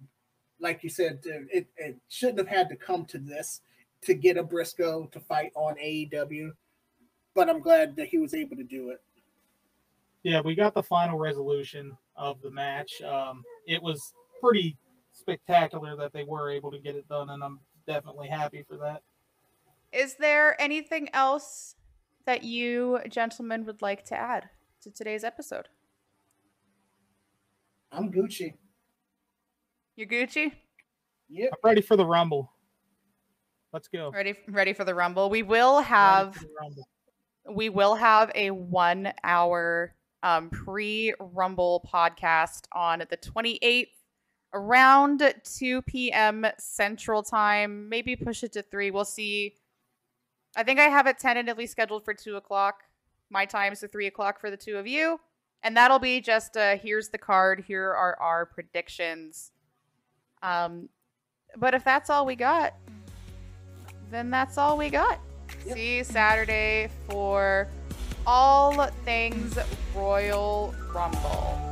like you said, it, it shouldn't have had to come to this to get a Briscoe to fight on AEW, but I'm glad that he was able to do it. Yeah, we got the final resolution of the match. Um, it was pretty spectacular that they were able to get it done, and I'm definitely happy for that. Is there anything else that you gentlemen would like to add to today's episode? I'm Gucci. You're Gucci? Yep. I'm ready for the Rumble. Let's go. Ready ready for the rumble. We will have for the Rumble. we will have a 1 hour um pre-rumble podcast on the 28th around 2 p.m. Central Time. Maybe push it to 3. We'll see. I think I have it tentatively scheduled for 2 o'clock. My time, so 3 o'clock for the two of you. And that'll be just uh, here's the card. Here are our predictions. Um, but if that's all we got, then that's all we got. Yep. See you Saturday for all things Royal Rumble.